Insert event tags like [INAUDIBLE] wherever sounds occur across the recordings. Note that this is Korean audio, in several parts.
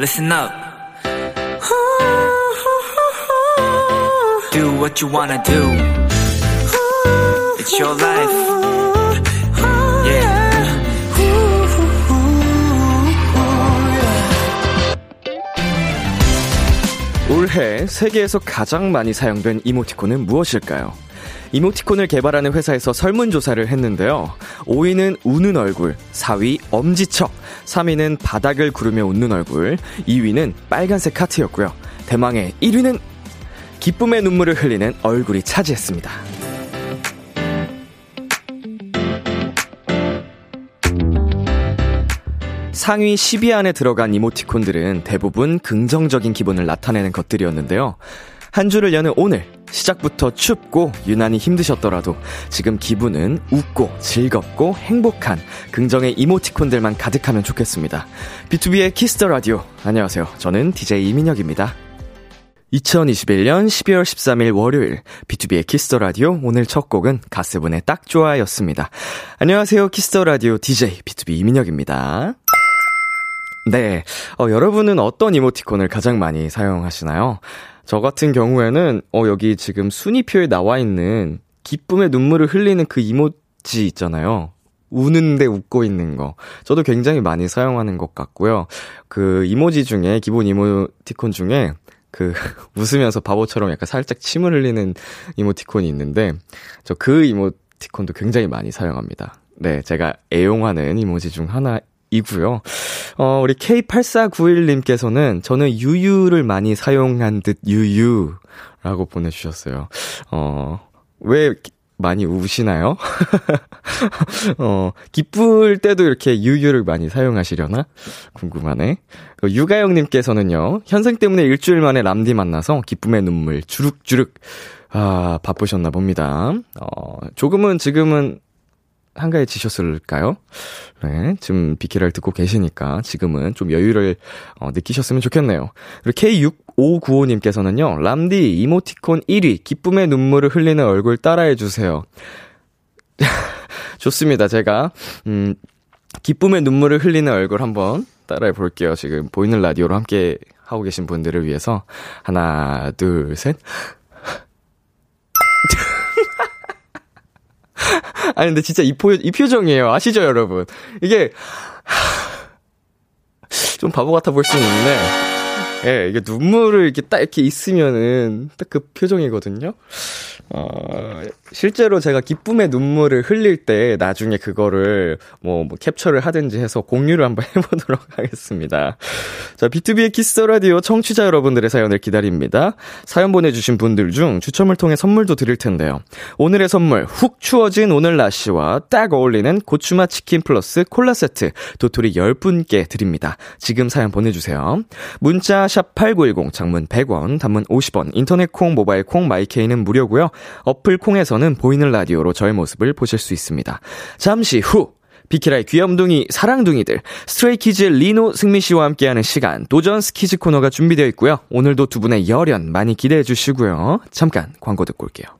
listen up. Do what you wanna do. It's your life. Yeah. 올해 세계에서 가장 많이 사용된 이모티콘은 무엇일까요? 이모티콘을 개발하는 회사에서 설문조사를 했는데요. 5위는 우는 얼굴, 4위 엄지척, 3위는 바닥을 구르며 웃는 얼굴, 2위는 빨간색 하트였고요. 대망의 1위는 기쁨의 눈물을 흘리는 얼굴이 차지했습니다. 상위 10위 안에 들어간 이모티콘들은 대부분 긍정적인 기분을 나타내는 것들이었는데요. 한 주를 여는 오늘 시작부터 춥고 유난히 힘드셨더라도 지금 기분은 웃고 즐겁고 행복한 긍정의 이모티콘들만 가득하면 좋겠습니다. B2B의 키스터 라디오. 안녕하세요. 저는 DJ 이민혁입니다. 2021년 12월 13일 월요일 B2B의 키스터 라디오 오늘 첫 곡은 가스분의 딱 좋아였습니다. 안녕하세요. 키스터 라디오 DJ B2B 이민혁입니다. 네. 어, 여러분은 어떤 이모티콘을 가장 많이 사용하시나요? 저 같은 경우에는, 어, 여기 지금 순위표에 나와 있는 기쁨의 눈물을 흘리는 그 이모지 있잖아요. 우는데 웃고 있는 거. 저도 굉장히 많이 사용하는 것 같고요. 그 이모지 중에, 기본 이모티콘 중에, 그, [LAUGHS] 웃으면서 바보처럼 약간 살짝 침을 흘리는 이모티콘이 있는데, 저 그 이모티콘도 굉장히 많이 사용합니다. 네, 제가 애용하는 이모지 중 하나 이고요. 어, 우리 K8491님께서는 저는 유유를 많이 사용한 듯 유유라고 보내주셨어요. 어, 왜 많이 우시나요? [LAUGHS] 어, 기쁠 때도 이렇게 유유를 많이 사용하시려나? 궁금하네. 그 유가영님께서는요, 현생 때문에 일주일 만에 람디 만나서 기쁨의 눈물 주룩주룩, 아, 바쁘셨나 봅니다. 어, 조금은 지금은 한가해지셨을까요? 네, 지금 비키라를 듣고 계시니까 지금은 좀 여유를 어, 느끼셨으면 좋겠네요. 그리고 K6595님께서는요, 람디 이모티콘 1위, 기쁨의 눈물을 흘리는 얼굴 따라해주세요. [LAUGHS] 좋습니다. 제가, 음, 기쁨의 눈물을 흘리는 얼굴 한번 따라해 볼게요. 지금 보이는 라디오로 함께 하고 계신 분들을 위해서. 하나, 둘, 셋. [LAUGHS] 아니, 근데 진짜 이, 표, 이 표정이에요. 아시죠, 여러분? 이게, 좀 바보 같아 보일 수는 있는데, 예, 이게 눈물을 이렇게 딱 이렇게 있으면은 딱 그 표정이거든요. 어, 실제로 제가 기쁨의 눈물을 흘릴 때 나중에 그거를 뭐, 뭐 캡처를 하든지 해서 공유를 한번 [LAUGHS] 해보도록 하겠습니다. 자, B2B의 키스 라디오 청취자 여러분들의 사연을 기다립니다. 사연 보내주신 분들 중 추첨을 통해 선물도 드릴 텐데요. 오늘의 선물, 훅 추워진 오늘 날씨와 딱 어울리는 고추맛 치킨 플러스 콜라 세트 도토리 10분께 드립니다. 지금 사연 보내주세요. 문자 샵 8910 장문 100원, 단문 50원, 인터넷 콩, 모바일 콩, my K는 무료고요. 어플 콩에서는 보이는 라디오로 저의 모습을 보실 수 있습니다. 잠시 후 비키라의 귀염둥이 사랑둥이들 Stray Kids의 리노 승민 씨와 함께하는 시간 도전 스키즈 코너가 준비되어 있고요. 오늘도 두 분의 열연 많이 기대해 주시고요. 잠깐 광고 듣고 올게요.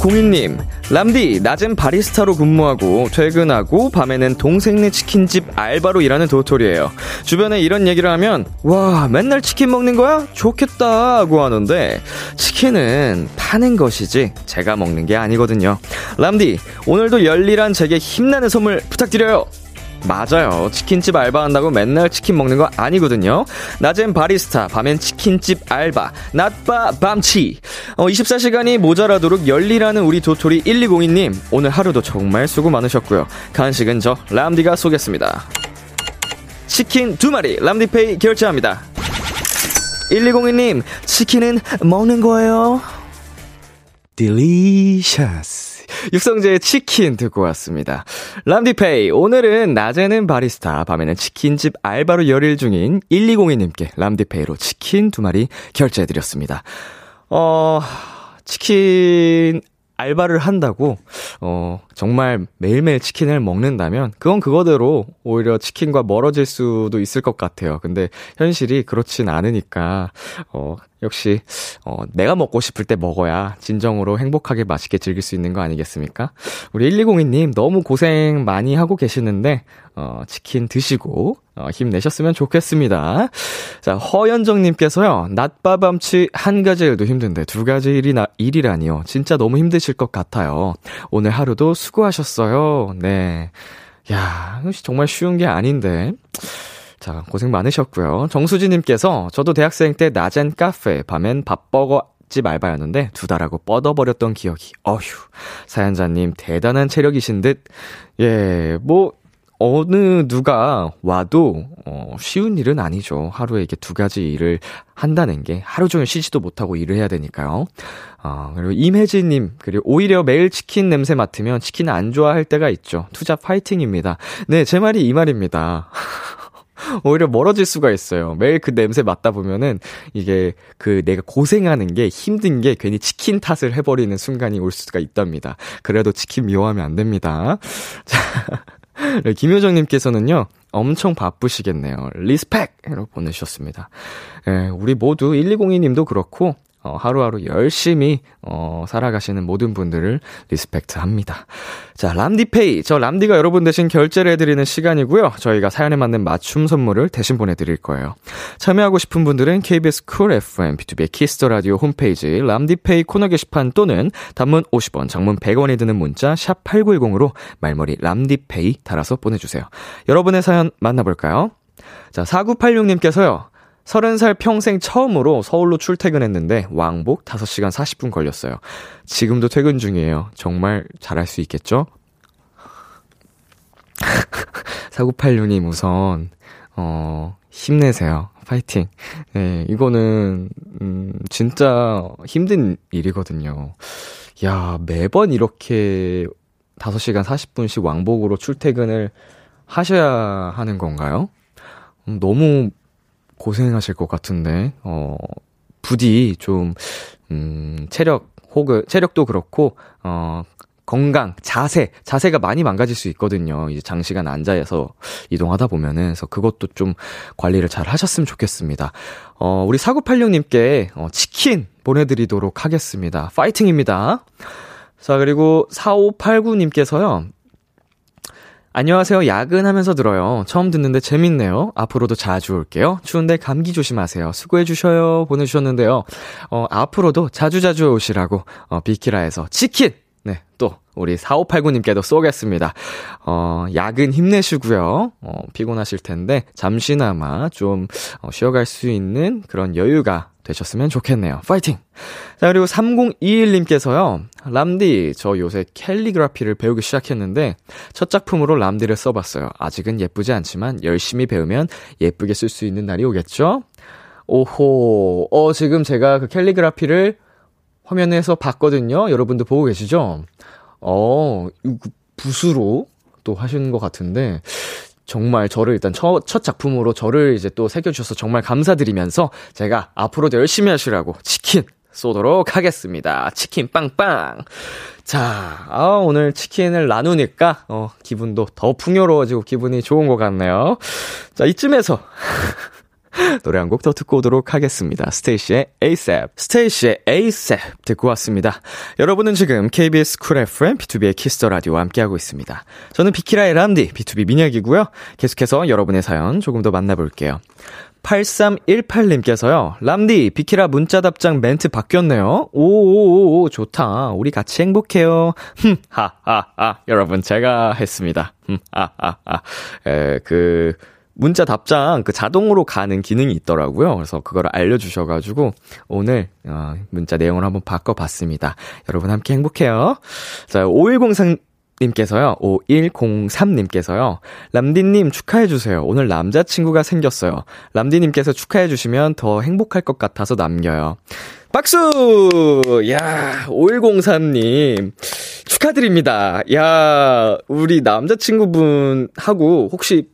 1202님, 람디, 낮엔 바리스타로 근무하고 퇴근하고 밤에는 동생네 치킨집 알바로 일하는 도토리예요. 주변에 이런 얘기를 하면 와, 맨날 치킨 먹는 거야? 좋겠다 하고 하는데 치킨은 파는 것이지 제가 먹는 게 아니거든요. 람디, 오늘도 열일한 제게 힘나는 선물 부탁드려요. 맞아요. 치킨집 알바한다고 맨날 치킨 먹는 거 아니거든요. 낮엔 바리스타, 밤엔 치킨집 알바, 낮바 밤치. 어, 24시간이 모자라도록 열리라는 우리 도토리 1202님. 오늘 하루도 정말 수고 많으셨고요. 간식은 저 람디가 쏘겠습니다. 치킨 두 마리 람디페이 결제합니다. 1202님, 치킨은 먹는 거예요? 딜리셔스. 육성재의 치킨 듣고 왔습니다. 람디페이, 오늘은 낮에는 바리스타, 밤에는 치킨집 알바로 열일 중인 1202님께 람디페이로 치킨 두 마리 결제해드렸습니다. 어, 치킨 알바를 한다고, 어, 정말 매일매일 치킨을 먹는다면, 그건 그거대로 오히려 치킨과 멀어질 수도 있을 것 같아요. 근데 현실이 그렇진 않으니까, 어, 역시, 어, 내가 먹고 싶을 때 먹어야 진정으로 행복하게 맛있게 즐길 수 있는 거 아니겠습니까? 우리 1202님 너무 고생 많이 하고 계시는데, 어, 치킨 드시고, 어, 힘내셨으면 좋겠습니다. 자, 허연정님께서요, 낮바밤치 한 가지 일도 힘든데 두 가지 일이 나, 일이라니요. 진짜 너무 힘드실 것 같아요. 오늘 하루도 수고하셨어요. 네. 야, 정말 쉬운 게 아닌데. 자, 고생 많으셨고요. 정수진님께서 저도 대학생 때 낮엔 카페, 밤엔 밥버거 집 알바였는데 두 달하고 뻗어버렸던 기억이. 어휴, 사연자님 대단한 체력이신 듯. 예, 뭐 어느 누가 와도 어, 쉬운 일은 아니죠. 하루에 이게 두 가지 일을 한다는 게 하루 종일 쉬지도 못하고 일을 해야 되니까요. 어, 그리고 임혜진님 그리고 오히려 매일 치킨 냄새 맡으면 치킨 안 좋아할 때가 있죠. 투자 파이팅입니다. 네, 제 말이 이 말입니다. [LAUGHS] [LAUGHS] 오히려 멀어질 수가 있어요. 매일 그 냄새 맡다 보면은 이게 그 내가 고생하는 게 힘든 게 괜히 치킨 탓을 해버리는 순간이 올 수가 있답니다. 그래도 치킨 미워하면 안 됩니다. [LAUGHS] 자. 네, 김효정님께서는요, 엄청 바쁘시겠네요. Respect! 이라고 보내주셨습니다. 예, 우리 모두 1202님도 그렇고, 어, 하루하루 열심히, 어, 살아가시는 모든 분들을 Respect 합니다. 자, 람디페이. 저 람디가 여러분 대신 결제를 해드리는 시간이고요. 저희가 사연에 맞는 맞춤 선물을 대신 보내드릴 거예요. 참여하고 싶은 분들은 KBS 쿨 FM, B2B 키스터 라디오 홈페이지 람디페이 코너 게시판 또는 단문 50원, 장문 100원이 드는 문자 샵 8910으로 말머리 람디페이 달아서 보내주세요. 여러분의 사연 만나볼까요? 자, 4986님께서요. 30살 평생 처음으로 서울로 출퇴근했는데 왕복 5시간 40분 걸렸어요. 지금도 퇴근 중이에요. 정말 잘할 수 있겠죠? [LAUGHS] 4986님 우선 어 힘내세요. 파이팅. 네, 이거는 음 진짜 힘든 일이거든요. 야, 매번 이렇게 5시간 40분씩 왕복으로 출퇴근을 하셔야 하는 건가요? 음, 너무 고생하실 것 같은데, 어, 부디 좀, 음, 체력, 혹은, 체력도 그렇고, 어, 건강, 자세, 자세가 많이 망가질 수 있거든요. 이제 장시간 앉아서 이동하다 보면은. 그래서 그것도 좀 관리를 잘 하셨으면 좋겠습니다. 어, 우리 4986님께 어, 치킨 보내드리도록 하겠습니다. 파이팅입니다. 자, 그리고 4589님께서요. 안녕하세요. 야근하면서 들어요. 처음 듣는데 재밌네요. 앞으로도 자주 올게요. 추운데 감기 조심하세요. 수고해주셔요. 보내주셨는데요. 어, 앞으로도 자주자주 오시라고, 어, 비키라에서 치킨! 네, 또, 우리 4589님께도 쏘겠습니다. 어, 야근 힘내시고요. 어, 피곤하실 텐데, 잠시나마 좀, 어, 쉬어갈 수 있는 그런 여유가 되셨으면 좋겠네요. 파이팅! 자, 그리고 3021님께서요. 람디, 저 요새 캘리그라피를 배우기 시작했는데, 첫 작품으로 람디를 써봤어요. 아직은 예쁘지 않지만, 열심히 배우면 예쁘게 쓸 수 있는 날이 오겠죠? 오호, 어, 지금 제가 그 캘리그라피를 화면에서 봤거든요. 여러분도 보고 계시죠? 어, 붓으로 또 하시는 것 같은데, 정말 저를 일단 첫, 첫 작품으로 저를 이제 또 새겨주셔서 정말 감사드리면서 제가 앞으로도 열심히 하시라고 치킨 쏘도록 하겠습니다. 치킨 빵빵! 자, 아, 오늘 치킨을 나누니까, 어, 기분도 더 풍요로워지고 기분이 좋은 것 같네요. 자, 이쯤에서. [LAUGHS] 노래 한 곡 더 듣고 오도록 하겠습니다. STAYC의 ASAP. STAYC의 ASAP 듣고 왔습니다. 여러분은 지금 KBS 쿨 FM B2B의 키스터 라디오와 함께하고 있습니다. 저는 비키라의 람디, BTOB 민혁이고요. 계속해서 여러분의 사연 조금 더 만나볼게요. 8318님께서요. 람디, 비키라 문자 답장 멘트 바뀌었네요. 오오오오, 좋다. 우리 같이 행복해요. 흠, 하, 하, 하. 여러분, 제가 했습니다. 흠, 하, 하, 하. 에, 그, 문자 답장 그 자동으로 가는 기능이 있더라고요. 그래서 그걸 알려주셔가지고 오늘 어, 문자 내용을 한번 바꿔봤습니다. 여러분 함께 행복해요. 자, 5103 님께서요, 5103님께서요, 람디님 축하해주세요. 오늘 남자친구가 생겼어요. 람디님께서 축하해주시면 더 행복할 것 같아서 남겨요. 박수! 야, 5103님. 축하드립니다. 야, 우리 남자친구분하고 혹시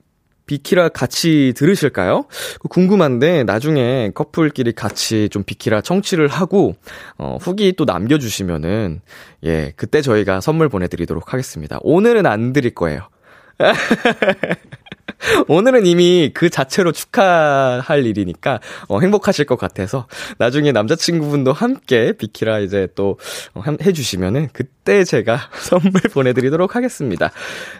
비키라 같이 들으실까요? 궁금한데 나중에 커플끼리 같이 좀 비키라 청취를 하고 어, 후기 또 남겨주시면은 예 그때 저희가 선물 보내드리도록 하겠습니다. 오늘은 안 드릴 거예요. [LAUGHS] [LAUGHS] 오늘은 이미 그 자체로 축하할 일이니까 어, 행복하실 것 같아서 나중에 남자친구분도 함께 비키라 이제 또 어, 해주시면은 그때 제가 [LAUGHS] 선물 보내드리도록 하겠습니다.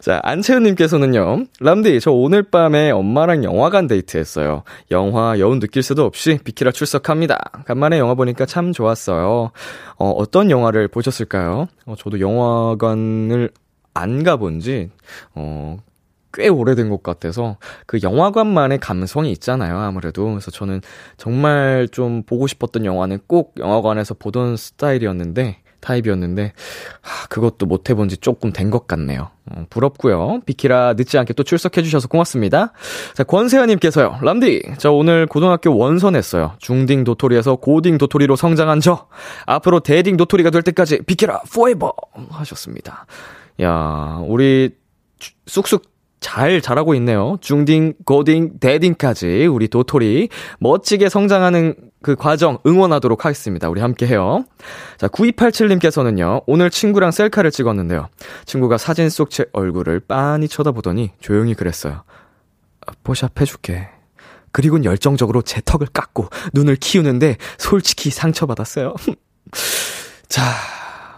자 안채은님께서는요 람디 저 오늘 밤에 엄마랑 영화관 데이트했어요. 영화 여운 느낄 수도 없이 비키라 출석합니다. 간만에 영화 보니까 참 좋았어요. 어, 어떤 영화를 보셨을까요? 어, 저도 영화관을 안 가본 지, 어, 꽤 오래된 것 같아서 그 영화관만의 감성이 있잖아요. 아무래도. 그래서 저는 정말 좀 보고 싶었던 영화는 꼭 영화관에서 보던 스타일이었는데, 타입이었는데, 하, 그것도 못 해본 지 조금 된 것 같네요. 어, 부럽고요. 비키라 늦지 않게 또 출석해 주셔서 고맙습니다. 자, 권세현님께서요. 람디, 저 오늘 고등학교 원서 냈어요. 중딩 도토리에서 고딩 도토리로 성장한 저. 앞으로 대딩 도토리가 될 때까지 비키라 포에버 하셨습니다. 야, 우리 쑥쑥 잘 자라고 있네요. 중딩, 고딩, 대딩까지 우리 도토리 멋지게 성장하는 그 과정 응원하도록 하겠습니다. 우리 함께 해요. 자, 9287님께서는요. 오늘 친구랑 셀카를 찍었는데요. 친구가 사진 속 제 얼굴을 빤히 쳐다보더니 조용히 그랬어요. 포샵 해줄게. 그리곤 열정적으로 제 턱을 깎고 눈을 키우는데 솔직히 상처받았어요. [LAUGHS] 자,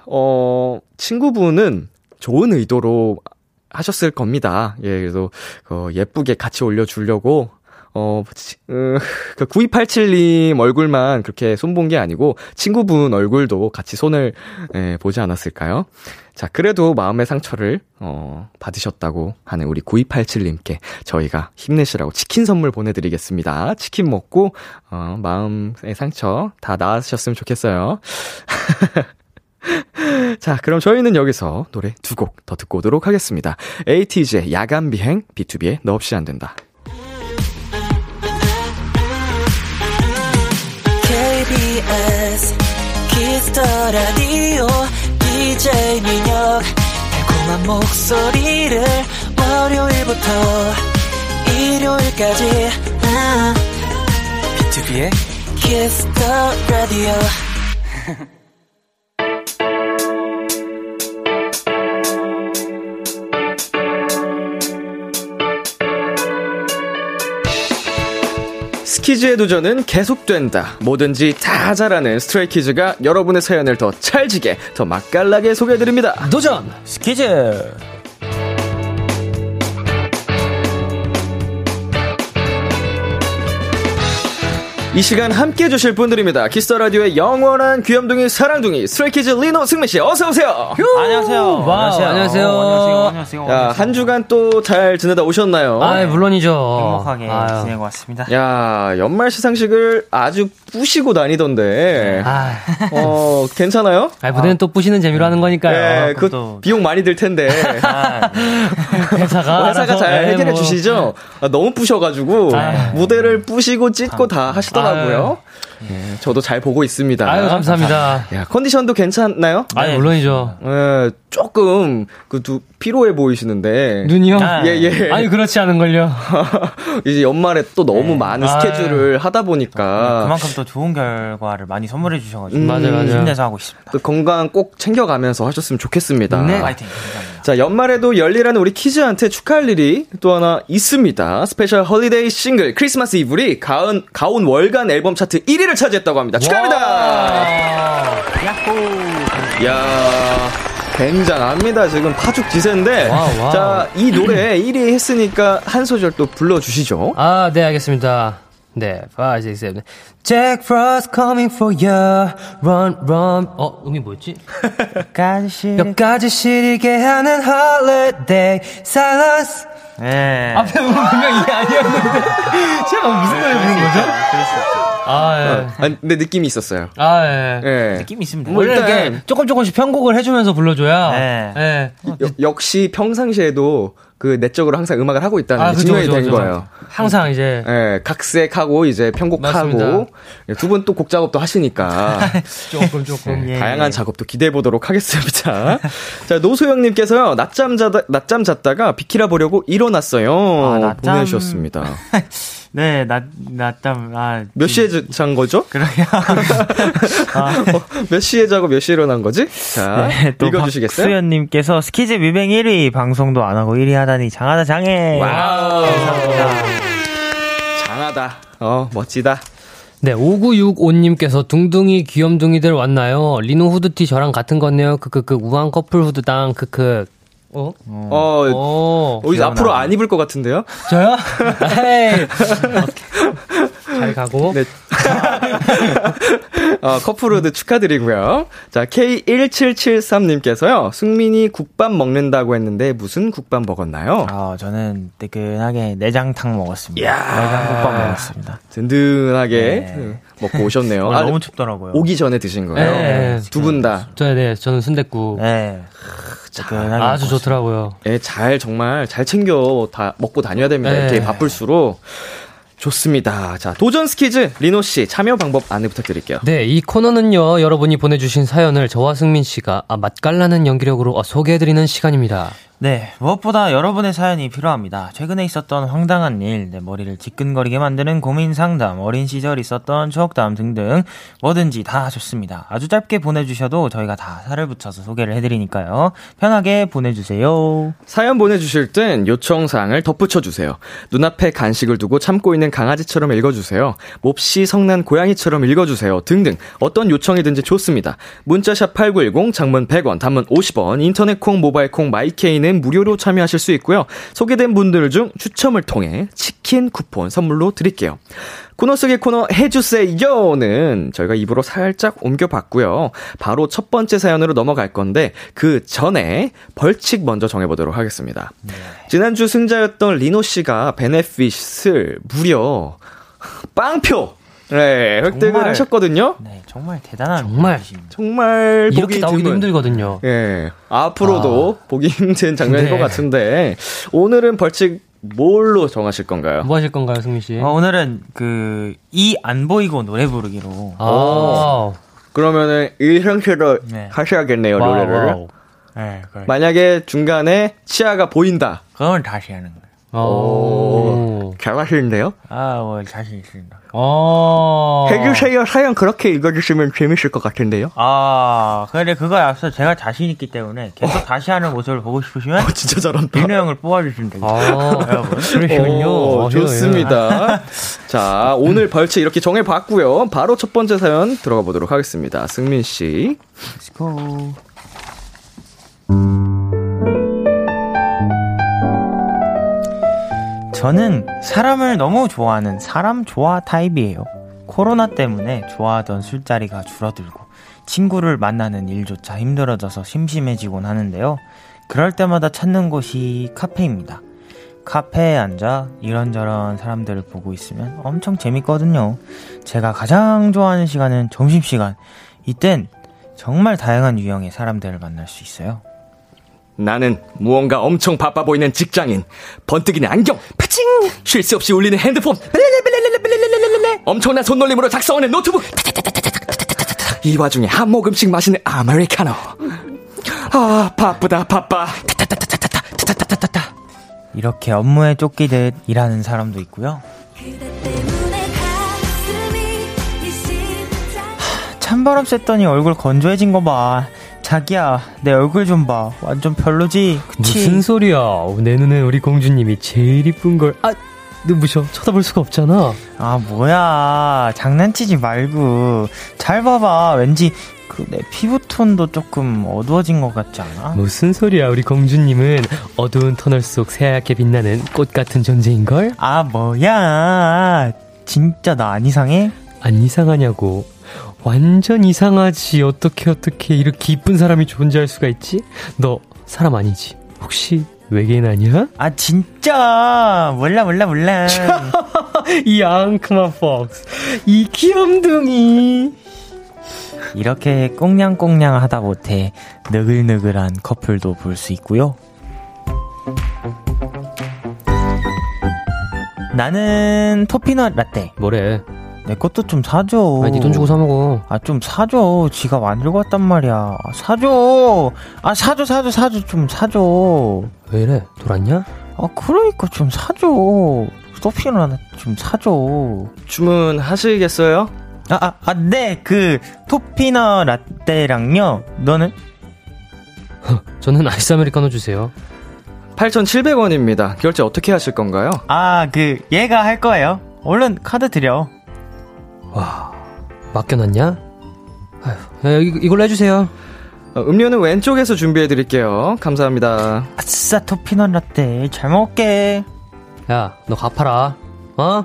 어, 친구분은 좋은 의도로 하셨을 겁니다. 예, 그래서, 어, 예쁘게 같이 올려주려고, 어, 음, 그 9287님 얼굴만 그렇게 손본 게 아니고, 친구분 얼굴도 같이 손을, 예, 보지 않았을까요? 자, 그래도 마음의 상처를, 어, 받으셨다고 하는 우리 9287님께 저희가 힘내시라고 치킨 선물 보내드리겠습니다. 치킨 먹고, 어, 마음의 상처 다 나으셨으면 좋겠어요. [LAUGHS] [LAUGHS] 자, 그럼 저희는 여기서 노래 두 곡 더 듣고 오도록 하겠습니다. ATEEZ의 야간 비행, BTOB의 너 없이 안 된다. KBS Kiss the Radio DJ 민혁 달콤한 목소리를 월요일부터 일요일까지 아, B2B의 키스터 라디오 [LAUGHS] 스키즈의 도전은 계속된다. 뭐든지 다 잘하는 Stray Kids가 여러분의 사연을 더 찰지게, 더 맛깔나게 소개해드립니다. 도전 스키즈 이 시간 함께 해주실 분들입니다. Kiss the Radio의 영원한 귀염둥이 사랑둥이 Stray Kids 리노 승민 씨 어서 오세요. 안녕하세요 Wow, 안녕하세요. 안녕하세요 안녕하세요 야, 한 주간 또 잘 지내다 오셨나요? 아, 물론이죠. 행복하게 아유. 지내고 왔습니다 야, 연말 시상식을 아주 뿌시고 다니던데. 아, 어, 괜찮아요? [LAUGHS] 아, 무대는 또 부시는 재미로 하는 거니까요. 네, 그 그것도- 비용 많이 들 텐데. 아, [LAUGHS] 회사가. 어, [LAUGHS] 회사가 알아서, 잘 네, 해결해 뭐. 주시죠? 아, 너무 뿌셔 가지고, 아유. 무대를 뿌시고 찢고 다 하시더라고요. 예, 저도 잘 보고 있습니다. 아유, 감사합니다. 야, 컨디션도 괜찮나요? 아, 네. 물론이죠. 예, 조금, 그, 두, 피로해 보이시는데. 눈이요? 아, 예, 예. 아니, 그렇지 않은걸요. [LAUGHS] 이제 연말에 또 너무 많은 아유. 스케줄을 하다 보니까. 그만큼 또 좋은 결과를 많이 선물해 주셔가지고 음, 맞아요, 맞아요. 힘내서 하고 있습니다 또 건강 꼭 챙겨가면서 하셨으면 좋겠습니다. 네 파이팅 감사합니다 자, 연말에도 열일하는 우리 키즈한테 축하할 일이 또 하나 있습니다. Special Holiday 싱글 Christmas EveL이 가온, 가온 월간 앨범 차트 1위를 차지했다고 합니다. 축하합니다! 야호! 야 굉장합니다. 지금 파죽 지세인데. Wow, wow. 자, 이 노래 1위 했으니까 한 소절 또 불러주시죠. 아, 네, 알겠습니다. 네, 5, 6, 7. Jack Frost coming for you. Run, run. 어, 음이 뭐였지? 시. 여기까지 시리게 하는 holiday. Silence. 예. 앞에 음은 분명 이게 아니었는데. [LAUGHS] 제가 무슨 노래 부른 거죠? 아, 예. 아, 근데 느낌이 있었어요. 아, 예. 예. 느낌 있습니다. 뭐 원래 일단- 이렇게 조금 조금씩 편곡을 해주면서 불러줘야. 네. 예. 여- 역시 평상시에도 그 내적으로 항상 음악을 하고 있다는 아, 게 증명이 된. 거예요. 항상 이제. 예, 각색하고 이제 편곡하고. 두 분 또 곡 작업도 하시니까 [LAUGHS] 조금, 조금. 예. 다양한 작업도 기대해 보도록 하겠습니다. 자, 노소영님께서요, 낮잠 자다, 낮잠 잤다가 비키라 보려고 일어났어요. 아, 낮잠. 보내주셨습니다. [LAUGHS] 네, 나, 낮잠, 아. 몇 시에 자- 잔 거죠? 그러게요. [LAUGHS] 아, 어, 몇 시에 자고 몇 시에 일어난 거지? 자, 네, 또 읽어주시겠어요? 박수연님께서 스키즈 뮤뱅 1위 방송도 안 하고 1위 하다니 장하다 장해. Wow. 감사합니다. 장하다. 어, 멋지다. 네, 5965님께서 둥둥이 귀염둥이들 왔나요? 리노 후드티 저랑 같은 거네요. 크크크, 우린 커플 후드당, 크크. 어? 어, 어. 어, 이제 귀여워, 앞으로. 안 입을 것 같은데요? 저요? 에이. [LAUGHS] 잘 가고. 네. [LAUGHS] 어, 커플우드 축하드리고요. 자, K1773님께서요, 승민이 국밥 먹는다고 했는데 무슨 국밥 먹었나요? 아, 저는 뜨끈하게 내장탕 먹었습니다. 내장국밥 먹었습니다. 든든하게 네. 먹고 오셨네요. 아, 너무 춥더라고요. 오기 전에 드신 거예요? 네. 두분 다. 저, 네, 저는 순댓국. 네. 뜨끈하게 아주. 좋더라고요. 예, 잘 정말 잘 챙겨 다 먹고 다녀야 됩니다. 네. 이렇게 바쁠수록 좋습니다. 자, 도전 스키즈 리노 씨 참여 방법 안내 부탁드릴게요. 네, 이 코너는요, 여러분이 보내주신 사연을 저와 승민 씨가 아, 맛깔나는 연기력으로 어, 소개해드리는 시간입니다. 네, 무엇보다 여러분의 사연이 필요합니다. 최근에 있었던 황당한 일, 내 머리를 지끈거리게 만드는 고민 상담, 어린 시절 있었던 추억담 등등 뭐든지 다 좋습니다. 아주 짧게 보내주셔도 저희가 다 살을 붙여서 소개를 해드리니까요. 편하게 보내주세요. 사연 보내주실 땐 요청사항을 덧붙여주세요. 눈앞에 간식을 두고 참고 있는 강아지처럼 읽어주세요. 몹시 성난 고양이처럼 읽어주세요. 등등 어떤 요청이든지 좋습니다. 문자샵 8910, 장문 100원, 단문 50원, 인터넷 콩, 모바일 콩, 마이케이 는 무료로 참여하실 수 있고요. 소개된 분들 중 추첨을 통해 치킨 쿠폰 선물로 드릴게요. 코너 속의 코너 해주세요는 저희가 입으로 살짝 옮겨봤고요. 바로 첫 번째 사연으로 넘어갈 건데 그 전에 벌칙 먼저 정해보도록 하겠습니다. 지난주 승자였던 리노 씨가 베네핏을 무려 빵표 네, 획득을 정말. 하셨거든요. 네, 정말 대단한 정말. 분이십니다. 정말 이렇게 보기 나오기도 드문 힘들거든요. 예. 앞으로도 보기 힘든 장면일 네. 것 같은데 오늘은 벌칙 뭘로 정하실 건가요? 뭐 하실 건가요, 승민 씨? 어, 오늘은 그, 이 안 보이고 노래 부르기로. 아, 그러면은 이 형태로 네. 하셔야겠네요, wow, 노래를. Wow. 네, 그걸, 만약에 중간에 치아가 보인다. 그걸 다시 하는 거예요. 오. 잘하시는데요? 아, 뭐, 자신 있습니다. 어. 해주세요. 사연 그렇게 읽어주시면 재밌을 것 같은데요? 아, 근데 그거에 앞서 제가 자신 있기 때문에 계속 다시 하는 모습을 보고 싶으시면 어, 진짜 잘한다. 민호 형을 뽑아주시면 되겠습니다. 아. 그러시군요. 오, 어, 좋습니다. 자, 오늘 벌칙 이렇게 정해봤고요. 바로 첫 번째 사연 들어가 보도록 하겠습니다. 승민 씨. Let's go. 저는 사람을 너무 좋아하는 사람 좋아 타입이에요. 코로나 때문에 좋아하던 술자리가 줄어들고 친구를 만나는 일조차 힘들어져서 심심해지곤 하는데요. 그럴 때마다 찾는 곳이 카페입니다. 카페에 앉아 이런저런 사람들을 보고 있으면 엄청 재밌거든요. 제가 가장 좋아하는 시간은 점심시간. 이땐 정말 다양한 유형의 사람들을 만날 수 있어요. 나는 무언가 엄청 바빠 보이는 직장인, 번뜩이는 안경, 파칭! 쉴 새 없이 울리는 핸드폰, 엄청난 손놀림으로 작성하는 노트북, 이 와중에 한 모금씩 마시는 아메리카노. 아, 바쁘다, 바빠. 이렇게 업무에 쫓기듯 일하는 사람도 있고요. 찬바람 쐈더니 얼굴 건조해진 거 봐. 자기야, 내 얼굴 좀 봐. 완전 별로지? 그치? 무슨 소리야? 내 눈엔 우리 공주님이 제일 이쁜 걸. 아, 눈부셔. 쳐다볼 수가 없잖아. 아, 뭐야. 장난치지 말고. 잘 봐봐. 왠지 그 내 피부톤도 조금 어두워진 것 같지 않아? 무슨 소리야? 우리 공주님은 어두운 터널 속 새하얗게 빛나는 꽃 같은 존재인 걸? 아, 뭐야. 진짜 나 안 이상해? 안 이상하냐고. 완전 이상하지. 어떻게 어떻게 이렇게 이쁜 사람이 존재할 수가 있지? 너 사람 아니지? 혹시 외계인 아니야? 아, 진짜. 몰라, 몰라, 몰라. [LAUGHS] 이 앙크마 폭스. 이 귀염둥이. 이렇게 꽁냥꽁냥 하다 못해 느글느글한 커플도 볼 수 있고요. 나는 토피넛 라떼. 뭐래? 내 것도 좀 사줘. 아니, 네돈 주고 사 먹어. 아, 좀 사줘. 지가 만들고 왔단 말이야. 아, 사줘. 아, 사줘, 사줘, 사줘. 좀 사줘. 왜 이래? 돌았냐? 아, 그러니까 좀 사줘. 토피넛 하나 좀 사줘. 주문하시겠어요? 아, 아, 아, 네. 그, 토피넛 라떼랑요. 너는? 저는 아이스 아메리카노 주세요. 8,700원입니다. 결제 어떻게 하실 건가요? 아, 그, 얘가 할 거예요. 얼른 카드 드려. 와, 맡겨놨냐? 아휴, 에, 이, 이걸로 해주세요. 어, 음료는 왼쪽에서 준비해 드릴게요. 감사합니다. 아싸, 토피넛 라떼. 잘 먹을게. 야, 너 갚아라. 어?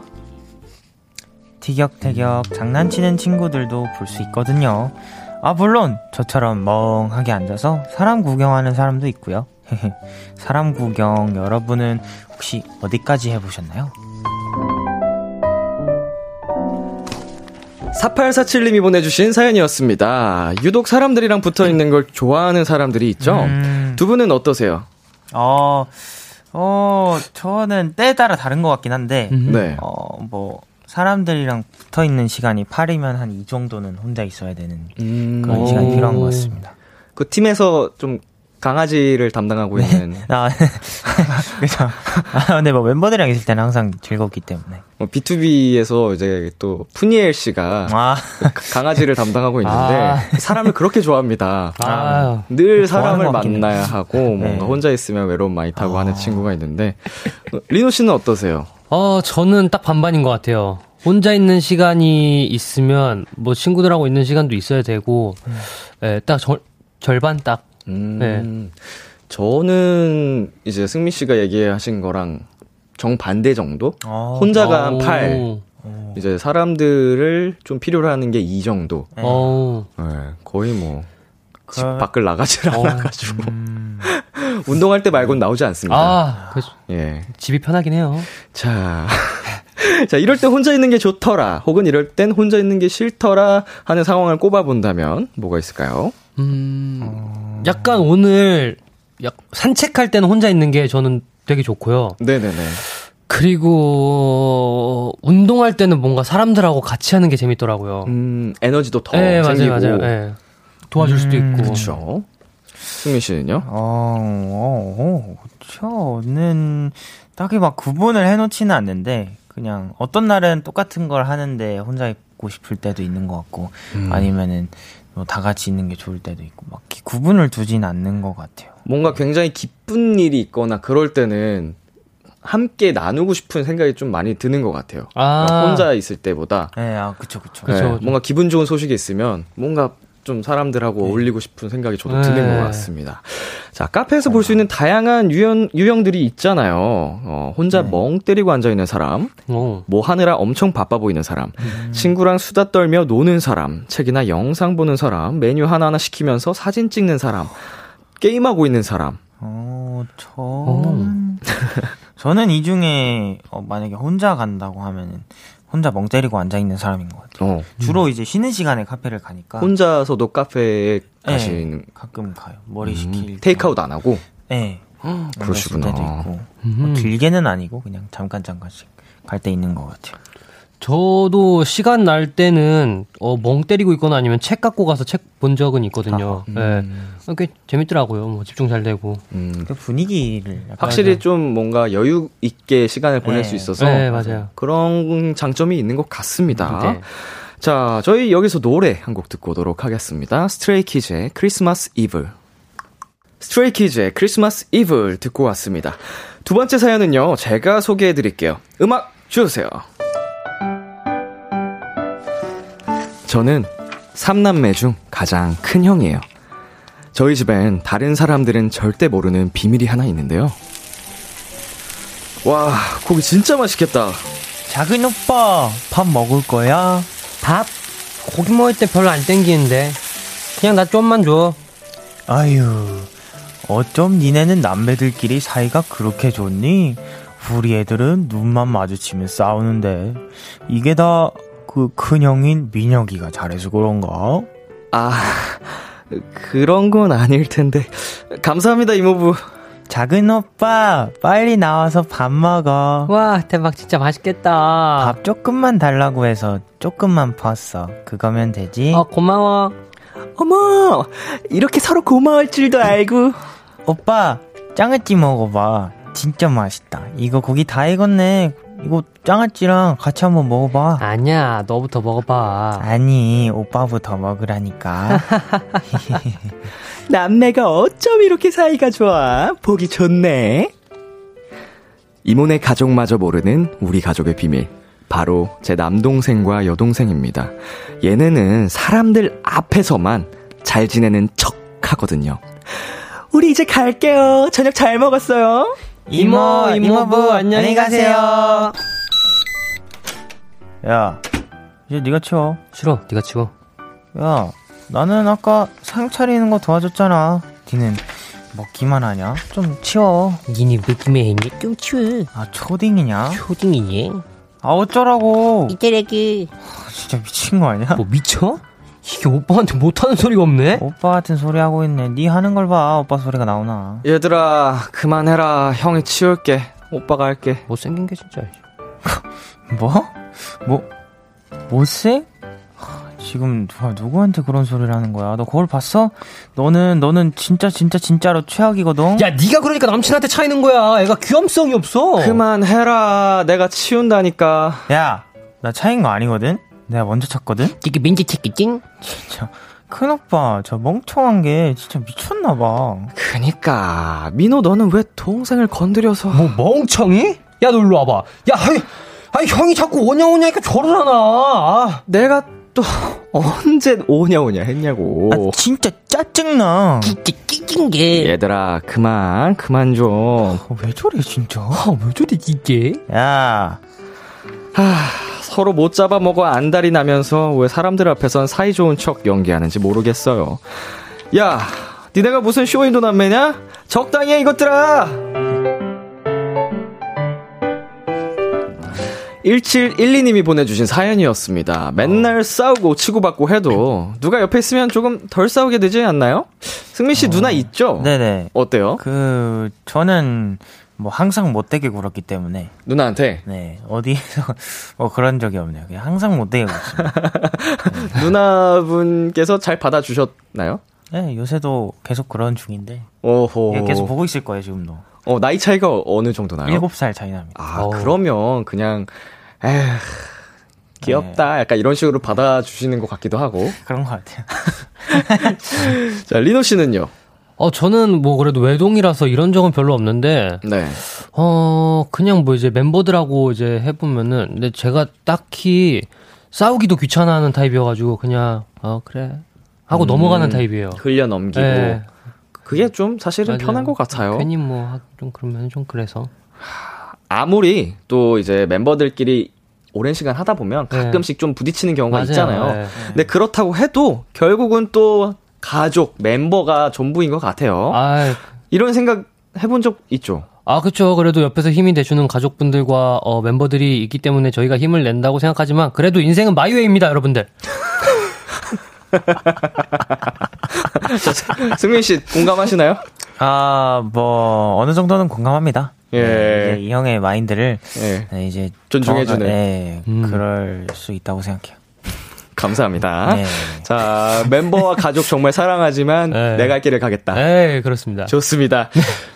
티격태격 장난치는 친구들도 볼 수 있거든요. 아, 물론, 저처럼 멍하게 앉아서 사람 구경하는 사람도 있고요. [LAUGHS] 사람 구경 여러분은 혹시 어디까지 해보셨나요? 4847님이 보내주신 사연이었습니다. 유독 사람들이랑 붙어 있는 걸 좋아하는 사람들이 있죠? 음. 두 분은 어떠세요? 어, 어, 저는 때에 따라 다른 것 같긴 한데, 음. 네. 어, 뭐, 사람들이랑 붙어 있는 시간이 8이면 한 이 정도는 혼자 있어야 되는 음, 그런 오. 시간이 필요한 것 같습니다. 그 팀에서 좀 강아지를 담당하고 있는 아, [LAUGHS] 그죠. 아, 근데 뭐 멤버들이랑 있을 때는 항상 즐겁기 때문에. 어, B2B에서 이제 또 푸니엘 씨가 아, 강아지를 담당하고 있는데 아. 사람을 그렇게 좋아합니다. 아, 늘 사람을 만나야 하고 뭔가 네. 혼자 있으면 외로움 많이 타고 아. 하는 친구가 있는데 어, 리노 씨는 어떠세요? 어, 저는 딱 반반인 것 같아요. 혼자 있는 시간이 있으면, 뭐, 친구들하고 있는 시간도 있어야 되고, 예, 딱 절, 절반 딱. 음, 네. 저는 이제 승미 씨가 얘기하신 거랑 정반대 정도? 어, 혼자가 한 오. 8. 이제 사람들을 좀 필요로 하는 게 2 정도. 네. 어, 네, 거의 뭐. 집 그- 밖을 나가질 어. 않아가지고. 음, [LAUGHS] 운동할 때 말고는 나오지 않습니다. 아, 그, 예. 집이 편하긴 해요. 자. [LAUGHS] 자, 이럴 때 혼자 있는 게 좋더라. 혹은 이럴 땐 혼자 있는 게 싫더라 하는 상황을 꼽아본다면 뭐가 있을까요? 음, 약간 오늘, 약, 산책할 때는 혼자 있는 게 저는 되게 좋고요. 네네네. 그리고, 운동할 때는 뭔가 사람들하고 같이 하는 게 재밌더라고요. 음, 에너지도 더 네, 생기고. 맞아요, 맞아요. 예. 도와줄 수도 음, 있고. 그렇죠. 승민 씨는요? 어, 어, 어, 저는 딱히 막 구분을 해놓지는 않는데, 그냥 어떤 날은 똑같은 걸 하는데 혼자 있고 싶을 때도 있는 것 같고, 음. 아니면은 뭐 다 같이 있는 게 좋을 때도 있고, 막 기- 구분을 두진 않는 것 같아요. 뭔가 굉장히 기쁜 일이 있거나 그럴 때는 함께 나누고 싶은 생각이 좀 많이 드는 것 같아요. 아. 그러니까 혼자 있을 때보다 네, 아, 그쵸, 그쵸. 네, 그쵸. 뭔가 기분 좋은 소식이 있으면 뭔가 좀 사람들하고 어울리고 싶은 생각이 저도 드는 네. 것 같습니다. 자, 카페에서 볼 수 있는 다양한 유형, 유형들이 있잖아요. 어, 혼자 네. 멍 때리고 앉아있는 사람, 어. 뭐 하느라 엄청 바빠 보이는 사람, 친구랑 수다 떨며 노는 사람, 책이나 영상 보는 사람, 메뉴 하나하나 시키면서 사진 찍는 사람, 게임하고 있는 사람. 어, 저는, [LAUGHS] 저는 이 중에, 어, 만약에 혼자 간다고 하면은, 혼자 멍 때리고 앉아 있는 사람인 것 같아요. 어, 주로 이제 쉬는 시간에 카페를 가니까. 혼자서도 카페에 네, 가시는 가끔 가요. 머리 음, 식힐. 테이크아웃 안 하고 네. 그러시구나. 때도 있고. 음. 뭐 길게는 아니고, 그냥 잠깐 잠깐씩 갈 때 있는 것 같아요. 저도 시간 날 때는 어, 멍 때리고 있거나 아니면 책 갖고 가서 책 본 적은 있거든요. 예. 어, 꽤 재밌더라고요. 뭐 집중 잘 되고. 음, 그 분위기를. 약간 확실히 좀 뭔가 여유 있게 시간을 보낼 네. 수 있어서 네, 맞아요. 그런 장점이 있는 것 같습니다. 네. 자, 저희 여기서 노래 한 곡 듣고 오도록 하겠습니다. 스트레이키즈의 크리스마스 이블. 스트레이키즈의 크리스마스 이블 듣고 왔습니다. 두 번째 사연은요, 제가 소개해 드릴게요. 음악 주세요. 저는 3남매 중 가장 큰 형이에요. 저희 집엔 다른 사람들은 절대 모르는 비밀이 하나 있는데요. 와, 고기 진짜 맛있겠다. 작은 오빠, 밥 먹을 거야? 밥? 고기 먹을 때 별로 안 땡기는데. 그냥 나 좀만 줘. 아유, 어쩜 니네는 남매들끼리 사이가 그렇게 좋니? 우리 애들은 눈만 마주치면 싸우는데. 이게 다 그 큰형인 민혁이가 잘해서 그런가? 아, 그런 건 아닐 텐데. 감사합니다, 이모부. 작은 오빠, 빨리 나와서 밥 먹어. 와, 대박 진짜 맛있겠다. 밥 조금만 달라고 해서 조금만 퍼왔어. 그거면 되지? 어, 고마워. 어머, 이렇게 서로 고마울 줄도 알고. 오빠, 짱아찌 먹어봐. 진짜 맛있다. 이거 고기 다 익었네. 이거 짱아찌랑 같이 한번 먹어봐. 아니야, 너부터 먹어봐. 아니, 오빠부터 먹으라니까. [LAUGHS] 남매가 어쩜 이렇게 사이가 좋아? 보기 좋네. 이모네 가족마저 모르는 우리 가족의 비밀. 바로 제 남동생과 여동생입니다. 얘네는 사람들 앞에서만 잘 지내는 척 하거든요. 우리 이제 갈게요. 저녁 잘 먹었어요. 이모, 이모부, 안녕히 가세요. 야, 이제 네가 치워. 싫어, 네가 치워. 야, 나는 아까 상 차리는 거 도와줬잖아. 니는 먹기만 하냐? 좀 치워. 니네 느낌에 했니? 좀 치워. 아, 초딩이냐? 초딩이니? 아, 어쩌라고. 이때래기. 아, 진짜 미친 거 아니야? 뭐 미쳐? 이게 오빠한테 못하는 소리가 없네? 오빠 같은 소리 하고 있네. 네 하는 걸 봐. 오빠 소리가 나오나. 얘들아, 그만해라. 형이 치울게. 오빠가 할게. 못생긴 게 진짜. [LAUGHS] 뭐? 뭐, 못생? 지금 누가 누구한테 그런 소리를 하는 거야? 너 거울 봤어? 너는 너는 진짜 진짜 진짜로 최악이거든. 야, 네가 그러니까 남친한테 차이는 거야. 애가 귀염성이 없어. 그만해라. 내가 치운다니까. 야, 나 차인 거 아니거든. 내가 먼저 찼거든. 이게 민지 체크징? 진짜 큰 오빠 저 멍청한 게 진짜 미쳤나 봐. 그니까 민호 너는 왜 동생을 건드려서 뭐 멍청이? 야, 너 일로 와봐. 야, 아니, 아니 형이 자꾸 오냐 오냐 니까 저러잖아. 아. 내가 또 언제 오냐 오냐 했냐고. 아, 진짜 짜증나. 진짜 찢긴 게. 얘들아 그만 그만 좀. 어, 왜 저래 진짜? 아, 왜 저래 이게? 야, 하, 서로 못 잡아먹어 안달이 나면서 왜 사람들 앞에선 사이좋은 척 연기하는지 모르겠어요. 야, 니네가 무슨 쇼윈도 남매냐? 적당히 해 이것들아! 1712님이 보내주신 사연이었습니다. 맨날 싸우고 치고받고 해도 누가 옆에 있으면 조금 덜 싸우게 되지 않나요? 승민 씨 어, 누나 있죠? 네네. 어때요? 그 저는 뭐 항상 못되게 굴었기 때문에 누나한테 네 어디에서 [LAUGHS] 뭐 그런 적이 없네요. 그냥 항상 못되게 굴었어요. [LAUGHS] 누나분께서 잘 받아주셨나요? 네 요새도 계속 그런 중인데 오호. 예, 계속 보고 있을 거예요 지금도. 어, 나이 차이가 어느 정도 나요? 일곱 살 차이 납니다. 아, 어우. 그러면 그냥, 에휴, 귀엽다. 약간 이런 식으로 받아주시는 것 같기도 하고. [LAUGHS] 그런 것 같아요. 자, 리노 씨는요? 어, 저는 뭐 그래도 외동이라서 이런 적은 별로 없는데, 네. 어, 그냥 뭐 이제 멤버들하고 이제 해보면은, 근데 제가 딱히 싸우기도 귀찮아하는 타입이어가지고, 그냥, 어, 그래. 하고 음, 넘어가는 타입이에요. 흘려 넘기고. 네. 그게 좀 사실은 맞아요. 편한 것 같아요. 괜히 뭐, 하- 좀 그러면 좀 그래서. 아무리 또 이제 멤버들끼리 오랜 시간 하다 보면 네. 가끔씩 좀 부딪히는 경우가 맞아요. 있잖아요. 네. 근데 그렇다고 해도 결국은 또 가족, 멤버가 전부인 것 같아요. 아, 이런 생각 해본 적 있죠? 아, 그쵸. 그래도 옆에서 힘이 돼주는 가족분들과 어, 멤버들이 있기 때문에 저희가 힘을 낸다고 생각하지만, 그래도 인생은 my way입니다, 여러분들. [LAUGHS] 승민 씨 공감하시나요? 아, 뭐, 어느 정도는 공감합니다. 예. 네, 이 형의 마인드를 예. 네, 이제 존중해주는. 네, 음. 그럴 수 있다고 생각해요. [LAUGHS] 감사합니다. 네. 자, 멤버와 가족 정말 사랑하지만 네. 내가 갈 길을 가겠다. 네, 그렇습니다. 좋습니다.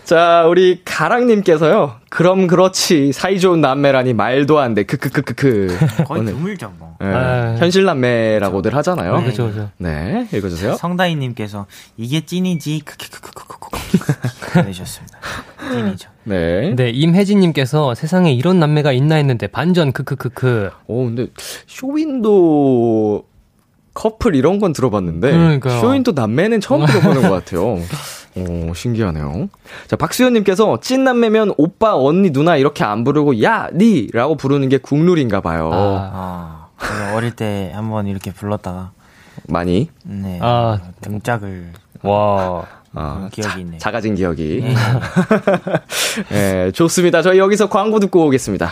자, 우리 가랑님께서요. 그럼 그렇지. 사이좋은 남매라니 말도 안 돼. 크크크크크. [LAUGHS] 거의 오늘, 드물죠, 뭐. 예, 아. 현실 남매라고들 하잖아요. 네, 그죠, 그죠. 네, 읽어주세요. 성다희님께서 이게 찐이지 크크크크크크크 [LAUGHS] 내셨습니다. 찐이죠. 네. 네, 임혜진님께서 세상에 이런 남매가 있나 했는데 반전 크크크크. 오, 근데 쇼윈도 커플 이런 건 들어봤는데 그러니까요. 쇼윈도 남매는 처음 들어보는 것 같아요. [LAUGHS] 오, 신기하네요. 자, 박수현님께서 찐 남매면 오빠, 언니, 누나 이렇게 안 부르고 야, 니 라고 부르는 게 국룰인가 봐요. 아, 제가 어릴 때 한번 이렇게 불렀다가 많이. 네 아. 등짝을 와. 아, 기억이 있네요. 작아진 기억이. 네. [LAUGHS] 네, 좋습니다. 저희 여기서 광고 듣고 오겠습니다.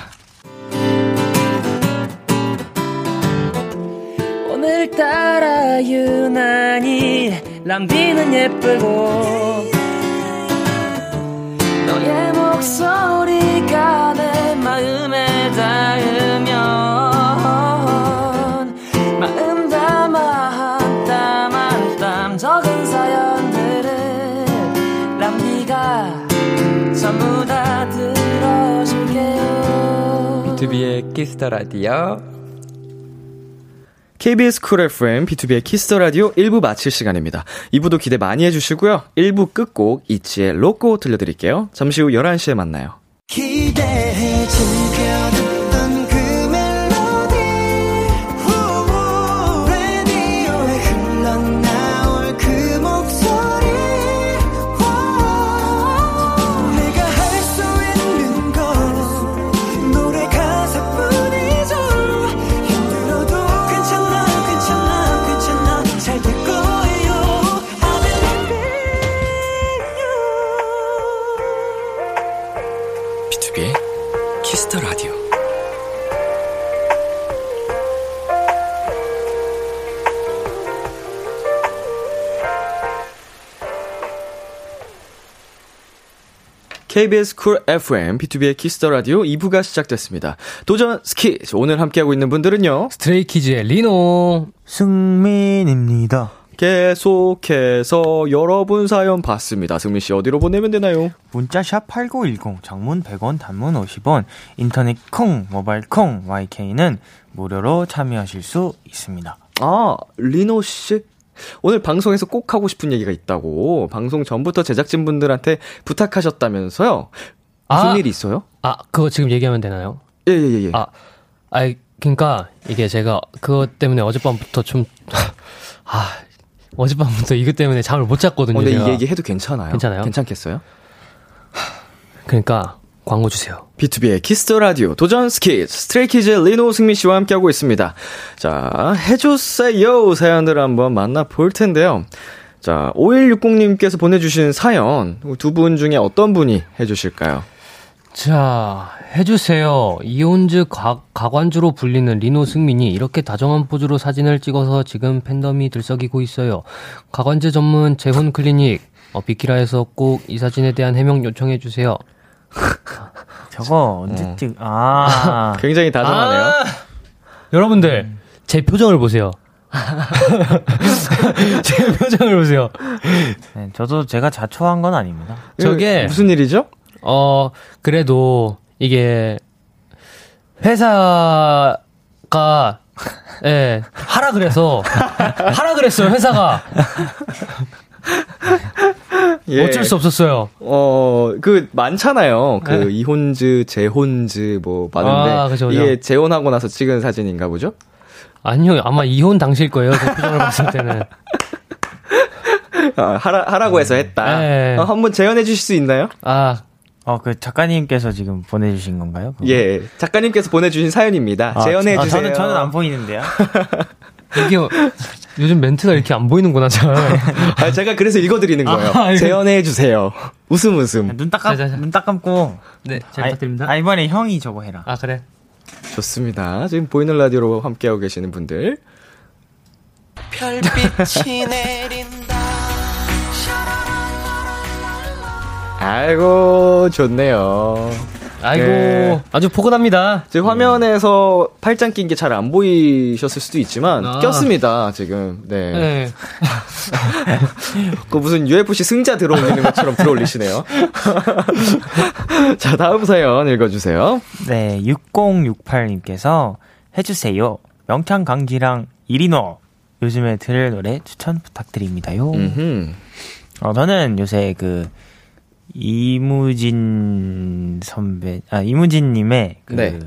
오늘따라 유난히 람비는 예쁘고 너의 목소리가 내 마음에 닿으면 마음 담아 한 땀 한 땀 적은 사연들을 람비가 전부 다 들어줄게요 B2B의 키스터 라디오. KBS 쿨 FM, B2B의 키스터 라디오 1부 마칠 시간입니다. 2부도 기대 많이 해주시고요. 1부 끝곡 ITZY의 LOCO 들려드릴게요. 잠시 후 11시에 만나요. 기대해 즐겨 KBS 쿨 FM, B2B의 키스터 라디오 2부가 시작됐습니다. 도전 스키즈. 오늘 함께하고 있는 분들은요. Stray Kids의 리노. 승민입니다. 계속해서 여러분 사연 받습니다. 승민 씨 어디로 보내면 되나요? 문자 샵 8910, 장문 100원, 단문 50원, 인터넷 콩, 모바일 콩, 마이K는 무료로 참여하실 수 있습니다. 아, 리노 씨? 오늘 방송에서 꼭 하고 싶은 얘기가 있다고 방송 전부터 제작진분들한테 부탁하셨다면서요? 무슨 아. 일 있어요? 아, 그거 지금 얘기하면 되나요? 예, 예, 예. 예. 아, 아이, 그니까, 이게 제가 그것 때문에 어젯밤부터 좀, [LAUGHS] 아, 어젯밤부터 이것 때문에 잠을 못 잤거든요. 어, 근데 제가. 이 얘기 해도 괜찮아요? 괜찮아요? 괜찮겠어요? 그러니까, 광고 주세요. B2B의 키스터 라디오 도전 스키즈 Stray Kids 리노 승민 씨와 함께하고 있습니다. 자, 해주세요 사연들 한번 만나볼 텐데요. 자, 5160님께서 보내주신 사연 두 분 중에 어떤 분이 해주실까요? 자, 해주세요. 이온즈 가, 가관주로 불리는 리노 승민이 이렇게 다정한 포즈로 사진을 찍어서 지금 팬덤이 들썩이고 있어요. 가관제 전문 재혼 클리닉, 어, 비키라에서 꼭 이 사진에 대한 해명 요청해주세요. 저거 언제 찍, 아. [LAUGHS] 굉장히 다정하네요. 아! 여러분들, 제 표정을 보세요. [LAUGHS] 제 표정을 보세요. 네, 저도 제가 자초한 건 아닙니다. 저게- 이거 무슨 일이죠? 어, 그래도 이게 회사가 예, 하라 그래서 하라 그랬어요, 회사가. [LAUGHS] 예. 어쩔 수 없었어요. 어, 그, 많잖아요. 그, 네. 이혼즈, 재혼즈, 뭐, 많은데. 아, 그죠, 그죠. 이게 재혼하고 나서 찍은 사진인가 보죠? 아니요, 아마 이혼 당시일 거예요. 그 표정을 봤을 때는. [LAUGHS] 아, 하라, 하라고 해서 했다. 네. 어, 한번 재현해 주실 수 있나요? 아, 어, 그 작가님께서 지금 보내주신 건가요? 그거? 예. 작가님께서 보내주신 사연입니다. 아, 재현해 아, 주세요. 저는, 저는 안 보이는데요. [LAUGHS] 이게 요즘 멘트가 이렇게 안 보이는구나, 잘. [LAUGHS] 아, 제가 그래서 읽어드리는 거예요. 아, 재현해 주세요. 웃음 웃음. 눈 딱, 감, 자, 자, 자. 눈딱 감고. 네, 잘 아, 부탁드립니다. 아, 이번에 형이 저거 해라. 아, 그래. 좋습니다. 지금 보이는 라디오로 함께하고 계시는 분들. 별빛이 [LAUGHS] 내린다 아이고, 좋네요. 아이고, 네. 아주 포근합니다. 제 화면에서 팔짱 낀 게 잘 안 보이셨을 수도 있지만 아. 꼈습니다 지금. 네. 네. [LAUGHS] 그 무슨 UFC 승자 들어올리는 것처럼 들어올리시네요. [LAUGHS] 자 다음 사연 읽어주세요. 네, 6068님께서 해주세요. 명창 강지랑 이리노. 요즘에 들을 노래 추천 부탁드립니다요. 음흠. 어, 저는 요새 그, 이무진 선배, 아, 이무진님의 그, 네.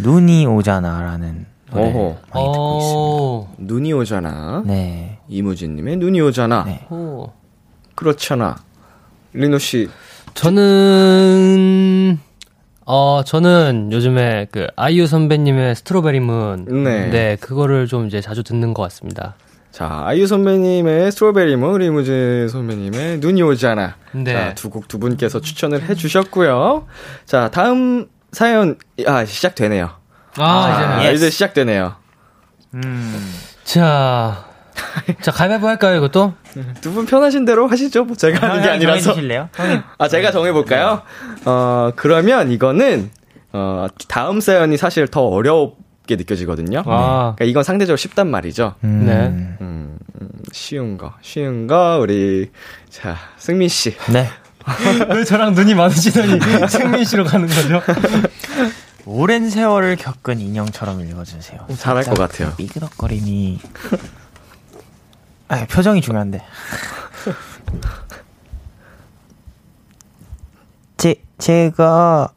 눈이 오잖아라는 노래. 많이 듣고 있습니다. 오. 눈이 오잖아. 네. 이무진님의 눈이 오잖아. 네. 오. 그렇잖아. 리노 씨. 저는 어 저는 요즘에 그 아이유 선배님의 strawberry moon 네. 그거를 좀 이제 자주 듣는 것 같습니다. 자, 아이유 선배님의 strawberry moon, 이무진 선배님의 눈이 오잖아. 네. 자, 두 곡 두 분께서 추천을 해 주셨고요. 자, 다음 사연, 아, 시작되네요. 아, 자, 이제는 예. 이제 시작되네요. 음, 자. 자, 가위바위보 할까요, 이것도? 두 분 편하신 대로 하시죠. 뭐 제가 하는 게 아니라서. 정해주실래요? 형님. 아, 제가 정해볼까요? 어, 그러면 이거는, 어, 다음 사연이 사실 더 어 렵게 느껴지거든요. 아. 그러니까 이건 상대적으로 쉽단 말이죠. 음, 네. 음, 음, 쉬운 거, 쉬운 거, 우리, 자, 승민 씨. 네. [LAUGHS] 왜 저랑 눈이 많으시더니 [LAUGHS] 승민 씨로 가는 거죠? 오랜 세월을 겪은 인형처럼 읽어주세요. 잘할 것 같아요. 그 삐그덕거림이. 아, 표정이 중요한데. [LAUGHS] 제, 제가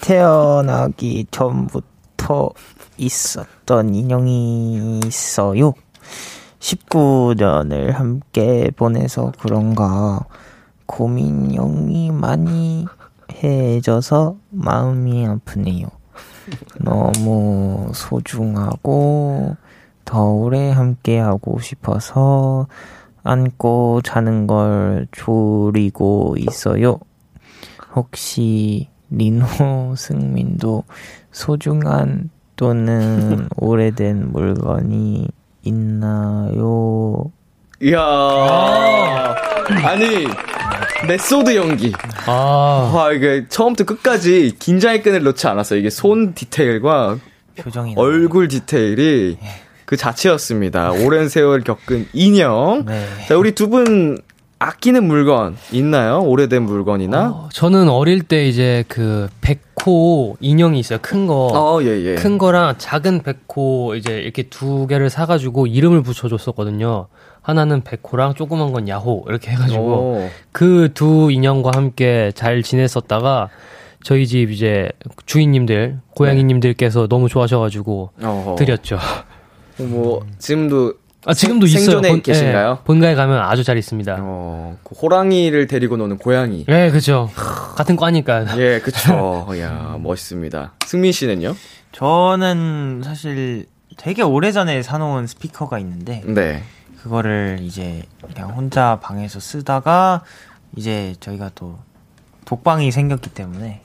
태어나기 전부터 있었던 인형이 있어요. 19년을 함께 보내서 그런가 고민형이 많이 해져서 마음이 아프네요. 너무 소중하고 더 오래 함께 하고 싶어서 안고 자는 걸 줄이고 있어요. 혹시 리노 [LAUGHS] 승민도 소중한 또는 [LAUGHS] 오래된 물건이 있나요? 이야. 아니, method 연기. 아. 와, 이게 처음부터 끝까지 긴장의 끈을 놓지 않았어요. 이게 손 디테일과 표정이 얼굴 디테일이 그 자체였습니다. 오랜 세월 겪은 인형. 네. 자, 우리 두 분 아끼는 물건 있나요? 오래된 물건이나? 어, 저는 어릴 때 이제 그 백호 인형이 있어요. 큰 거. 어, 예, 예. 큰 거랑 작은 백호 이제 이렇게 두 개를 사가지고 이름을 붙여줬었거든요. 하나는 백호랑 조그만 건 야호 이렇게 해가지고 오. 그두 인형과 함께 잘 지냈었다가 저희 집 이제 주인님들 고양이님들께서 너무 좋아하셔가지고 어허. 드렸죠. 뭐, 지금도 아 지금도 생- 있어요. 생존해 본- 계신가요? 예, 본가에 가면 아주 잘 있습니다. 어, 그 호랑이를 데리고 노는 고양이. 예, 그죠. 같은 과니까. [LAUGHS] 예, 그쵸. 이야, 멋있습니다. 승민 씨는요? 저는 사실 되게 오래전에 사놓은 스피커가 있는데 네. 그거를 이제 그냥 혼자 방에서 쓰다가 이제 저희가 또 독방이 생겼기 때문에.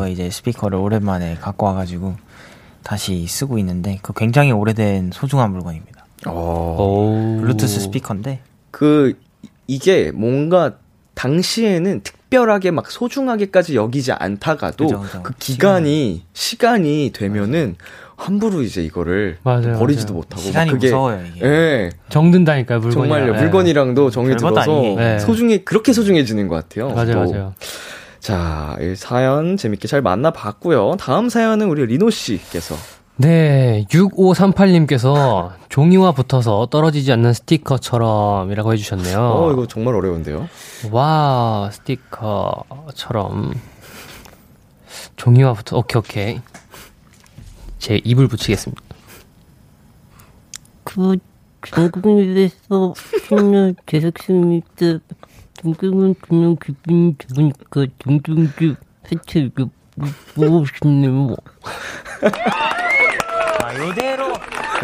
어, 이제 스피커를 오랜만에 갖고 와가지고 다시 쓰고 있는데 그 굉장히 오래된 소중한 물건입니다. 어, 오. 블루투스 스피커인데 그, 이게 뭔가 당시에는 특별하게 막 소중하게까지 여기지 않다가도 그죠, 그죠. 그 기간이, 시간이 되면은 함부로 이제 이거를 맞아요, 버리지도 맞아요. 못하고. 막 시간이 그게, 무서워요 이게. 예, 정든다니까요, 물건이. 정말요. 물건이랑도 정이 들어서. 네. 소중해, 그렇게 소중해지는 것 같아요. 맞아요, 또. 맞아요. 자, 이 사연 재밌게 잘 만나봤고요. 다음 사연은 우리 리노 씨께서. 네, 6538님께서 종이와 붙어서 떨어지지 않는 스티커처럼이라고 해주셨네요. 어, 이거 정말 어려운데요. 와, 스티커처럼. 종이와 붙어, 오케이, 오케이. 제 입을 붙이겠습니다. 그 중국에서 신년 제작습니다. 중국은 그냥 기분이 좋으니까 동동주 해체 보고 싶네요. 아, 요대로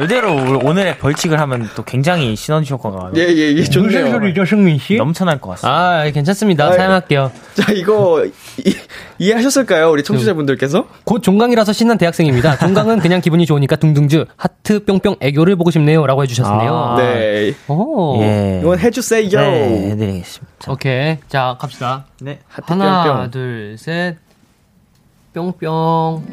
요대로 오- 오늘의 벌칙을 하면 또 굉장히 시너지 효과가 예, 예, 예, 좋네요. 승민 씨? 넘쳐날 것 같습니다. 아, 괜찮습니다. 아이. 사용할게요. 자, 이거, 이, 이해하셨을까요? 우리 청취자분들께서? 곧 종강이라서 신난 대학생입니다. 종강은 그냥 기분이 좋으니까 둥둥즈 하트 뿅뿅 애교를 보고 싶네요라고 해주셨네요. 아. 네. 오. 예. 이건 해주세요. 네, 해드리겠습니다. 오케이. 자, 갑시다. 네. 하트 하나, 뿅뿅. 둘, 셋. 뿅뿅.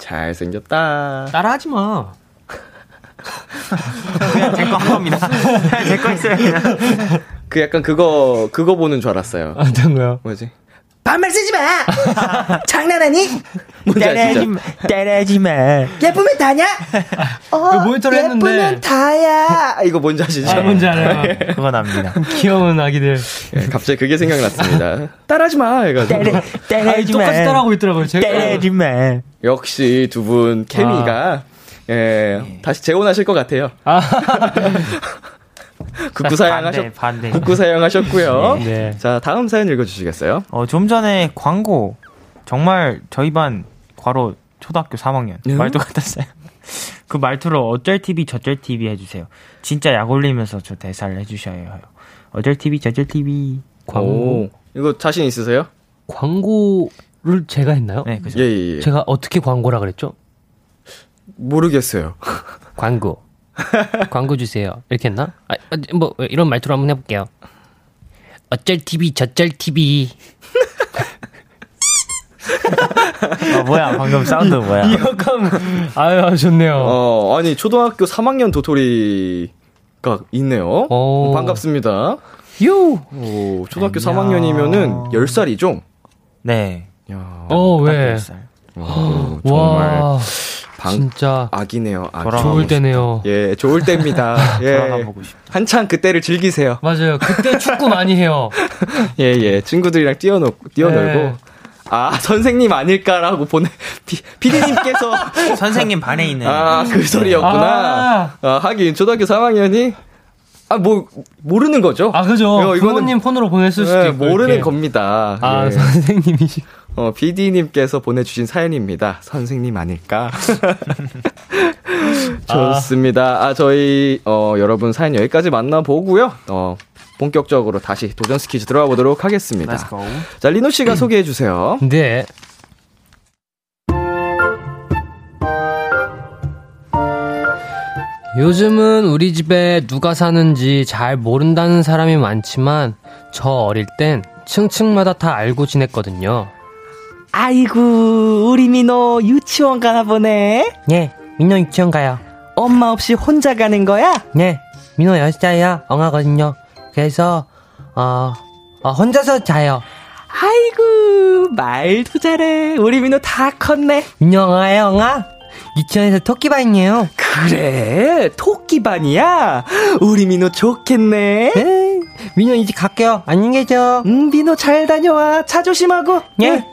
잘생겼다. 따라하지 마. 그냥 제거 한 겁니다. 그냥 제거 있어요, 그냥. 그 약간 그거, 그거 보는 줄 알았어요. 어떤 거요? 뭐지? 반말 쓰지 마. 장난하니? 따라하지? 마. 따라하지 마. 예쁘면 다냐? [LAUGHS] 어, 모니터를 했는데. 예쁘면 다야. 아, [LAUGHS] 이거 뭔지 아시죠? 아, 뭔지 알아요. 그건 압니다. [LAUGHS] 귀여운 아기들. 예, 갑자기 그게 생각났습니다. 따라하지 마! 해가지고. 따라, 따라하지 마. 똑같이 따라하고 있더라고요. 제가. 따라하지 마. 역시 두 분 케미가, 예, 다시 재혼하실 것 같아요. 아, [LAUGHS] 극구 사양하셨, 반대, 반대. 극구 사양하셨고요. [LAUGHS] 네. 자, 다음 사연 읽어주시겠어요? 어, 좀 전에 광고, 정말 저희 반 과로 초등학교 3학년 네? 말도 같았어요. [LAUGHS] 그 말투로 어쩔 TV 저쩔 TV 해주세요. 진짜 약 올리면서 저 대사를 해주셔야 해요. 어쩔 TV 저쩔 TV. 광고. 오, 이거 자신 있으세요? 광고 를 제가 했나요? 네, 그죠. 예, 예, 예. 제가 어떻게 광고라 그랬죠? 모르겠어요. [LAUGHS] 광고. 광고 주세요. 이렇게 했나? 아, 뭐, 이런 말투로 한번 해볼게요. 어쩔 TV, 저쩔 TV. 어, 뭐야, 방금 사운드 뭐야. [LAUGHS] 이역함. 아유, 좋네요. 어, 아니, 초등학교 3학년 도토리가 있네요. 오. 반갑습니다. 유! 오, 초등학교 안녕. 3학년이면은 10살이죠? 네. 야, 어, 딱 왜? 10살. 오, 정말 와, 방, 진짜 아기네요. 아기. 돌아가고 좋을 때네요. 예, 좋을 때입니다. [LAUGHS] 예. 한창 그때를 즐기세요. 맞아요. 그때 축구 많이 해요. [LAUGHS] 예, 예. 친구들이랑 뛰어놀, 뛰어놀고. 네. 아, 선생님 아닐까라고 보내, 피, 피디님께서. [LAUGHS] 선생님 반에 있는. 아, 그 소리였구나. 아, 하긴, 초등학교 3학년이. 아, 뭐, 모르는 거죠? 아, 그죠. 어, 이거는- 부모님 폰으로 보냈을 수도 예, 있고. 모르는 이렇게. 겁니다. 아, 예. 선생님이시. 어, PD님께서 보내주신 사연입니다. 선생님 아닐까? [LAUGHS] 좋습니다. 아, 저희, 어, 여러분 사연 여기까지 만나보고요. 어, 본격적으로 다시 도전 스퀴즈 들어가 보도록 하겠습니다. 자, 리노 씨가 [CLEARS THROAT] 소개해 주세요. 네. 요즘은 우리 집에 누가 사는지 잘 모른다는 사람이 많지만 저 어릴 땐 층층마다 다 알고 지냈거든요. 아이고, 우리 민호 유치원 가나 보네. 예, 민호 유치원 가요. 엄마 없이 혼자 가는 거야? 예, 민호 10살이야. 엉하거든요. 그래서, 어, 어, 혼자서 자요. 아이고, 말도 잘해. 우리 민호 다 컸네. 민호 엉아예요, 엉아? 유치원에서 토끼반이에요. 그래, 토끼반이야? 우리 민호 좋겠네. 에 민호 이제 갈게요. 안녕히 계세요. 음, 민호 잘 다녀와. 차 조심하고. 예.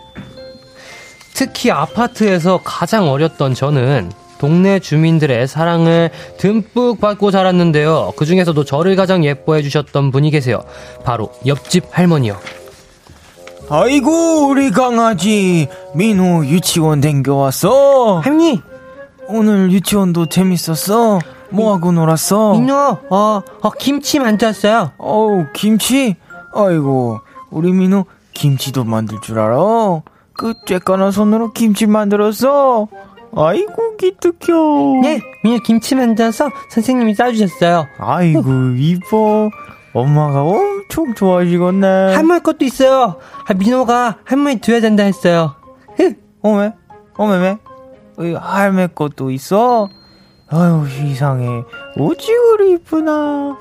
특히 아파트에서 가장 어렸던 저는 동네 주민들의 사랑을 듬뿍 받고 자랐는데요. 그 중에서도 저를 가장 예뻐해 주셨던 분이 계세요. 바로 옆집 할머니요. 아이고, 우리 강아지. 민호 유치원 댕겨왔어. 할머니, 오늘 유치원도 재밌었어. 뭐하고 놀았어? 민호, 어, 어, 김치 만들었어요. 어우, 김치? 아이고, 우리 민호 김치도 만들 줄 알아? 그 쬐까나 손으로 김치 만들었어? 아이고, 기특해. 예, 민호 김치 만들어서 선생님이 싸주셨어요. 아이고, 이뻐. 엄마가 엄청 좋아하시겠네. 할머니 것도 있어요. 아, 민호가 할머니 줘야 된다 했어요. 어메? 어메, 왜? 이 할매 것도 있어? 아유, 이상해. 어찌 그리 이쁘나.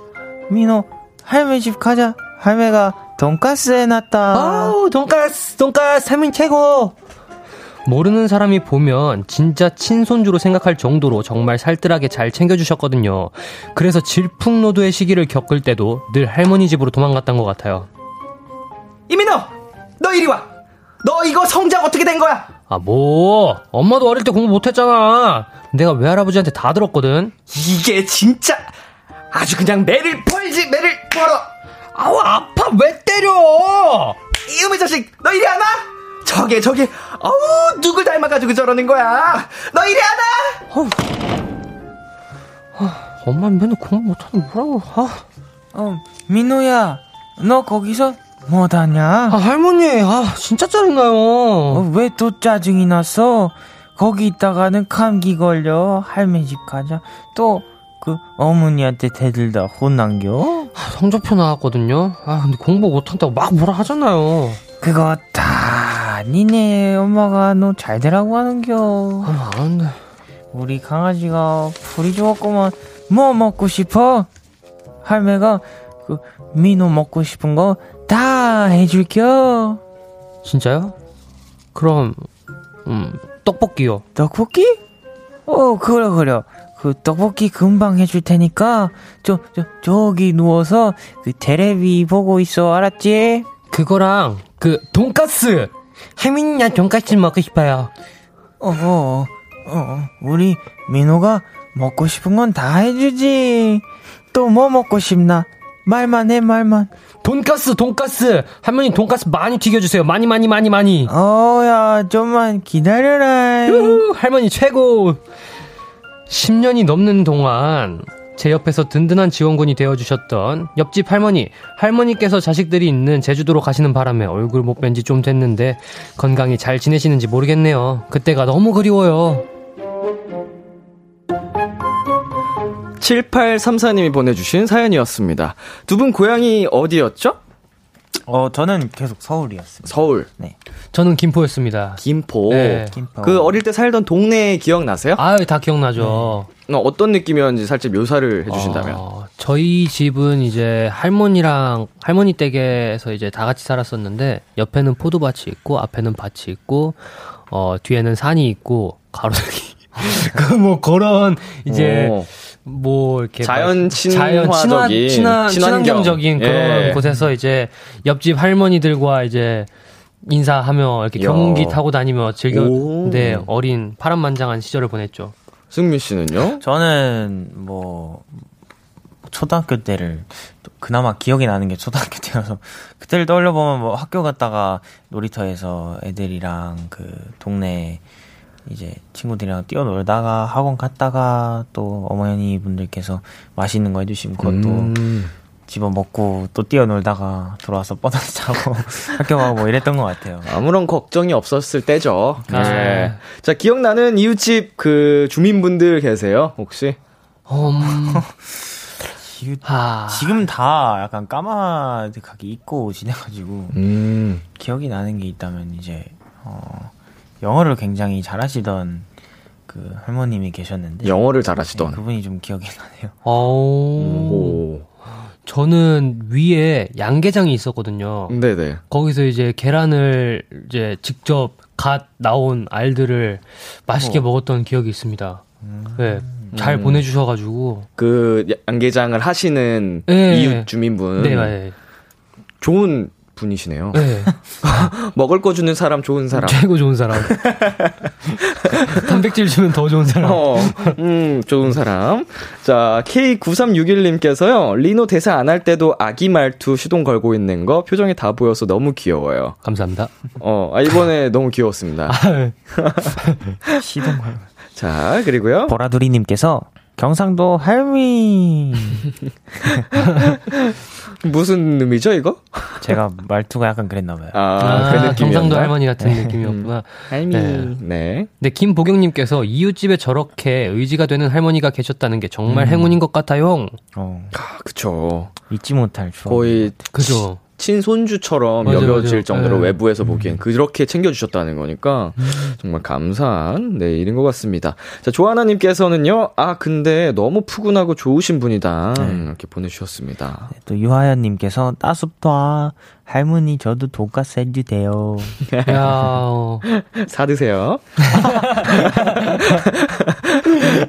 민호, 할매 집 가자. 할매가 돈가스 해놨다. 아우, 돈가스, 돈가스, 할머니 최고. 모르는 사람이 보면 진짜 친손주로 생각할 정도로 정말 살뜰하게 잘 챙겨주셨거든요. 그래서 질풍노도의 시기를 겪을 때도 늘 할머니 집으로 도망갔던 것 같아요. 이민호, 너 이리 와. 너 이거 성적 어떻게 된 거야? 아, 뭐. 엄마도 어릴 때 공부 못했잖아. 내가 외할아버지한테 다 들었거든. 이게 진짜 아주 그냥 매를 펄지 매를 펄어. 아우, 아파. 왜 때려? 이음의 자식, 너 이리 안 와? 저게 저게, 어우 누굴 닮아가지고 저러는 거야? 너 이리 안 와? 엄마 맨날 공부 못하는 뭐라고. 아, 어, 민호야, 너 거기서 뭐하냐? 아, 할머니. 아, 진짜 짜증나요. 어, 왜 또 짜증이 났어? 거기 있다가는 감기 걸려. 할매 집 가자. 또, 그, 어머니한테 대들다 혼난겨? 성적표 나왔거든요. 아, 근데 공부 못한다고 막 뭐라 하잖아요. 그거 다 아니네 엄마가 너 잘 되라고 하는겨 아, 안 돼. 우리 강아지가 풀이 좋았구만 뭐 먹고 싶어? 할매가 그 민호 먹고 싶은 거 다 해줄겨 진짜요? 그럼 음 떡볶이요. 떡볶이? 어 그래 그래 그 떡볶이 금방 해줄 테니까 저, 저 저기 누워서 그 테레비 보고 있어 알았지? 그거랑 그 돈까스. 혜민이 나 돈까스 먹고 싶어요. 어, 어, 어, 우리 민호가 먹고 싶은 건 다 해주지. 또 뭐 먹고 싶나? 말만 해, 말만. 돈까스 돈까스. 할머니 돈까스 많이 튀겨주세요. 많이 많이 많이 많이. 어, 야, 좀만 기다려라. 할머니 최고. 10년이 넘는 동안 제 옆에서 든든한 지원군이 되어주셨던 옆집 할머니, 할머니께서 자식들이 있는 제주도로 가시는 바람에 얼굴 못 뵌 지 좀 됐는데 건강히 잘 지내시는지 모르겠네요. 그때가 너무 그리워요. 7834님이 보내주신 사연이었습니다. 두 분 고향이 어디였죠? 어, 저는 계속 서울이었습니다. 서울, 저는 김포였습니다. 김포. 네. 김포. 그 어릴 때 살던 동네 기억 나세요? 아유, 다 기억나죠. 어, 어떤 느낌이었는지 살짝 묘사를 해주신다면. 어, 저희 집은 이제 할머니랑 할머니 댁에서 이제 다 같이 살았었는데 옆에는 포도밭이 있고 앞에는 밭이 있고 어 뒤에는 산이 있고 가로등이 [LAUGHS] 그뭐 그런 이제 오. 뭐 이렇게 자연 친화, 친화적인, 친화, 친환경. 친환경적인 그런 예. 곳에서 이제 옆집 할머니들과 이제 인사하며 이렇게 야. 경운기 타고 다니며 즐겨 오. 네 어린 파란만장한 시절을 보냈죠. 승민 씨는요? 저는 뭐 초등학교 때를 또 그나마 기억이 나는 게 초등학교 때여서 [LAUGHS] 그때를 떠올려 보면 뭐 학교 갔다가 놀이터에서 애들이랑 그 동네 이제 친구들이랑 뛰어놀다가 학원 갔다가 또 어머니 분들께서 맛있는 거 해주시면 그것도 음. 집어 먹고 또 뛰어놀다가 돌아와서 뻗어서 자고 [LAUGHS] 학교 가고 뭐 이랬던 것 같아요. 아무런 걱정이 없었을 때죠. 아. 네. 자, 기억나는 이웃집 그 주민분들 계세요? 혹시? 음, 지금- 아, 지금 다 약간 까마득하게 잊고 지내가지고 음. 기억이 나는 게 있다면 이제 어, 영어를 굉장히 잘하시던 그 할머님이 계셨는데 영어를 네, 잘하시던. 그분이 좀 기억이 나네요. 어, 오. 저는 위에 양계장이 있었거든요. 네네. 거기서 이제 계란을 이제 직접 갓 나온 알들을 맛있게 어. 먹었던 기억이 있습니다. 네, 잘 음. 보내주셔가지고. 그 양계장을 하시는 네. 이웃 주민분. 네, 네, 좋은 분이시네요. 네. [LAUGHS] 먹을 거 주는 사람 좋은 사람. 최고 좋은 사람. [LAUGHS] 단백질 주면 더 좋은 사람. 어, 음, 좋은 사람. 자, K9361님께서요, 리노 대사 안 할 때도 아기 말투 시동 걸고 있는 거 표정이 다 보여서 너무 귀여워요. 감사합니다. 어, 아, 이번에 [LAUGHS] 너무 귀여웠습니다. 시동 걸. 자, 그리고요. 보라두리님께서 경상도 할미. 무슨 의미죠, 이거? [LAUGHS] 제가 말투가 약간 그랬나봐요. 아, 그 느낌이었나? 경상도 할머니 같은 느낌이었구나. 할미. 네. 네. 근데 김보경님께서 이웃집에 저렇게 의지가 되는 할머니가 계셨다는 게 정말 행운인 것 같아요. 어, 아, 그쵸. 잊지 못할 추억. 거의 그죠? 친손주처럼 맞아요, 여겨질 맞아요. 정도로 네. 외부에서 보기엔 그렇게 챙겨주셨다는 거니까 정말 감사한 네 일인 것 같습니다. 자 조하나님께서는요, 아 근데 너무 푸근하고 좋으신 분이다 이렇게 보내주셨습니다. 또 유하연님께서 따숩다 할머니 저도 돈가스 해주세요. [LAUGHS] 야, 어. [LAUGHS] 사드세요. [LAUGHS]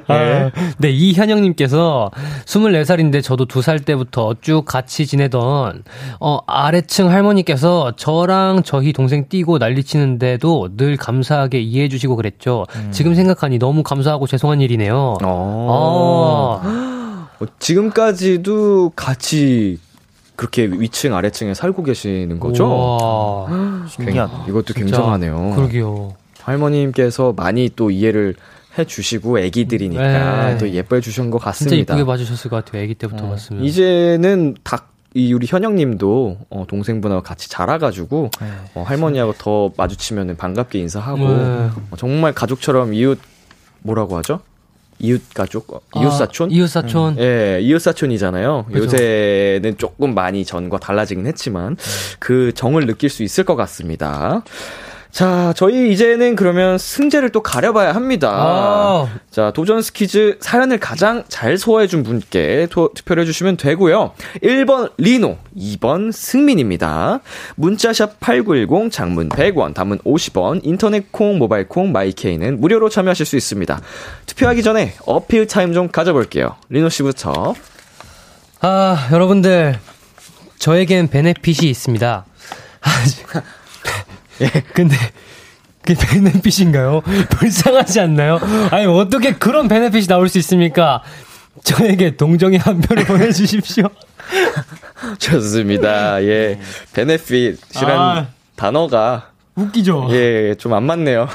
아, 네, 이현영님께서 24살인데 저도 2살 때부터 쭉 같이 지내던, 어, 아래층 할머니께서 저랑 저희 동생 뛰고 난리치는데도 늘 감사하게 이해해주시고 그랬죠. 지금 생각하니 너무 감사하고 죄송한 일이네요. 어. 어, 어, 지금까지도 같이 그렇게 위층 아래층에 살고 계시는 거죠? 와, [GASPS] 신기하다. 이것도 진짜. 굉장하네요. 그러게요. 할머님께서 많이 또 이해를 해주시고 애기들이니까 네. 또 예뻐해 주신 것 진짜 같습니다. 이쁘게 봐주셨을 것 같아요. 아기 때부터 어, 봤으면. 이제는 닭, 이 우리 현영님도 어, 동생분하고 같이 자라가지고 네. 어, 할머니하고 더 마주치면 반갑게 인사하고 네. 어, 정말 가족처럼 이웃 뭐라고 하죠? 이웃 가족, 어, 이웃 사촌? 아, 이웃 사촌. 예, 이웃 사촌이잖아요. 그죠. 요새는 조금 많이 전과 달라지긴 했지만 그 정을 느낄 수 있을 것 같습니다. 자, 저희 이제는 그러면 승자를 또 가려봐야 합니다. 아. 자, 도전 스키즈 사연을 가장 잘 소화해준 분께 토, 투표를 해주시면 되고요. 1번 리노, 2번 승민입니다. 문자 샵 8910, 장문 100원, 단문 50원, 인터넷 콩, 모바일 콩, 마이K는 무료로 참여하실 수 있습니다. 투표하기 전에 어필 타임 좀 가져볼게요. 리노 씨부터. 아, 여러분들. 저에겐 benefit이 있습니다. 아, 예. 근데, 그게 benefit인가요? [LAUGHS] 불쌍하지 않나요? 아니, 어떻게 그런 benefit이 나올 수 있습니까? 저에게 동정의 한 표를 [LAUGHS] 보내주십시오. 좋습니다. 예. benefit이란 아. 단어가, 웃기죠? 예, 좀 안 맞네요.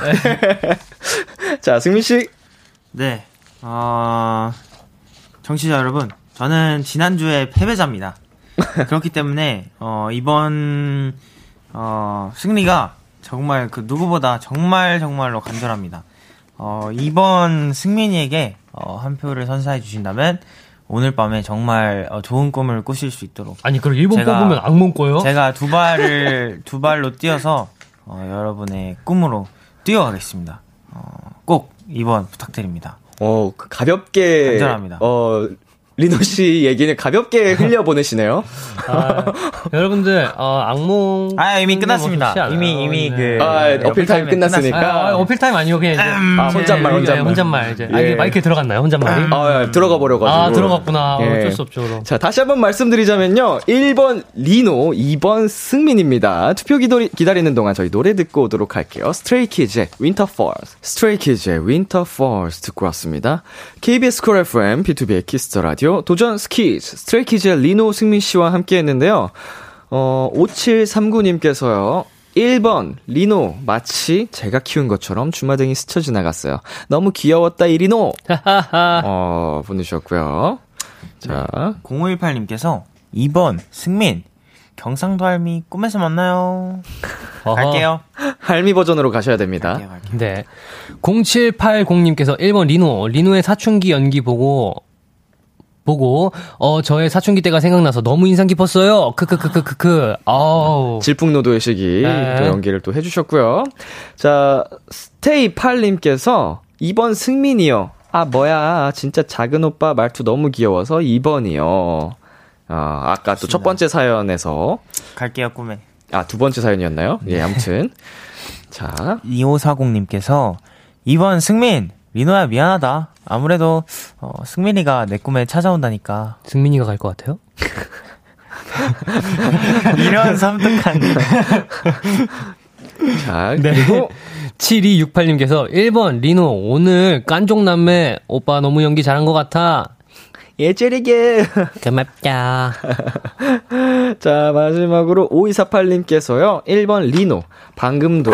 [LAUGHS] 자, 승민 씨. 네. 어, 청취자 여러분, 저는 지난주에 패배자입니다. 그렇기 때문에, 어, 이번, 어, 승리가 정말 그 누구보다 정말 정말로 간절합니다. 어, 이번 승민이에게, 어, 한 표를 선사해 주신다면, 오늘 밤에 정말 어, 좋은 꿈을 꾸실 수 있도록. 아니, 그럼 일본 제가- 뽑으면 악몽 꿔요? 제가 두 발을, [LAUGHS] 두 발로 뛰어서, 어, 여러분의 꿈으로 뛰어가겠습니다. 어, 꼭 이번 부탁드립니다. 어, 그 가볍게. 간절합니다. 어, 리노 씨 얘기는 가볍게 흘려보내시네요. [LAUGHS] 아, 여러분들, 어, 악몽. 아, 이미 끝났습니다. 이미, 이미 네. 그. 아, 네, 어필 타임 끝났으니까. 끝났어요. 아, 어필 타임 아니고 그냥 이제. 아, 이제 혼잣말, 이제 혼잣말. 혼잣말 이제. 아, 이게 예. 마이크에 들어갔나요? 혼잣말이? 아, 들어가 버려가지고. 아, 들어갔구나. 예. 어쩔 수 없죠, 그럼. 자, 다시 한번 말씀드리자면요. 1번 리노, 2번 승민입니다. 투표 기다리, 기다리는 동안 저희 노래 듣고 오도록 할게요. Stray Kids의 Winter Falls. Stray Kids의 Winter Falls 듣고 왔습니다. KBS 쿨 FM, B2B의 키스터 라디오, 도전 스키즈, Stray Kids의 리노 승민 씨와 함께 했는데요. 어, 5739님께서요. 1번, 리노. 마치 제가 키운 것처럼 주마등이 스쳐 지나갔어요. 너무 귀여웠다, 이 리노. 어, 보내주셨고요. 자, 0518님께서 2번 승민 경상도 할미 꿈에서 만나요. 어허. 갈게요. 할미 버전으로 가셔야 됩니다. 갈게요, 갈게요. 네. 0780님께서 1번 리노, 리노의 사춘기 연기 보고, 보고, 어, 저의 사춘기 때가 생각나서 너무 인상 깊었어요. 크크크크크크. 아우. 질풍노도의 시기 네. 또 연기를 또 해주셨고요. 자, 스테이 팔님께서 2번 승민이요. 아, 뭐야. 진짜 작은 오빠 말투 너무 귀여워서 2번이요. 아, 아까 또 첫 번째 사연에서, 갈게요, 꿈에. 아, 두 번째 사연이었나요? 예, 아무튼. [LAUGHS] 자, 2540님께서 2번 승민 리노야 미안하다. 아무래도 어, 승민이가 내 꿈에 찾아온다니까. 승민이가 갈 것 같아요? [LAUGHS] 이런 섬뜩한. 자, 네. 그리고 7268님께서 1번 리노, 오늘 깐족남매 오빠 너무 연기 잘한 것 같아. 예절이게. [LAUGHS] 고맙다. 자, 마지막으로 5248님께서요. 1번 리노. 방금도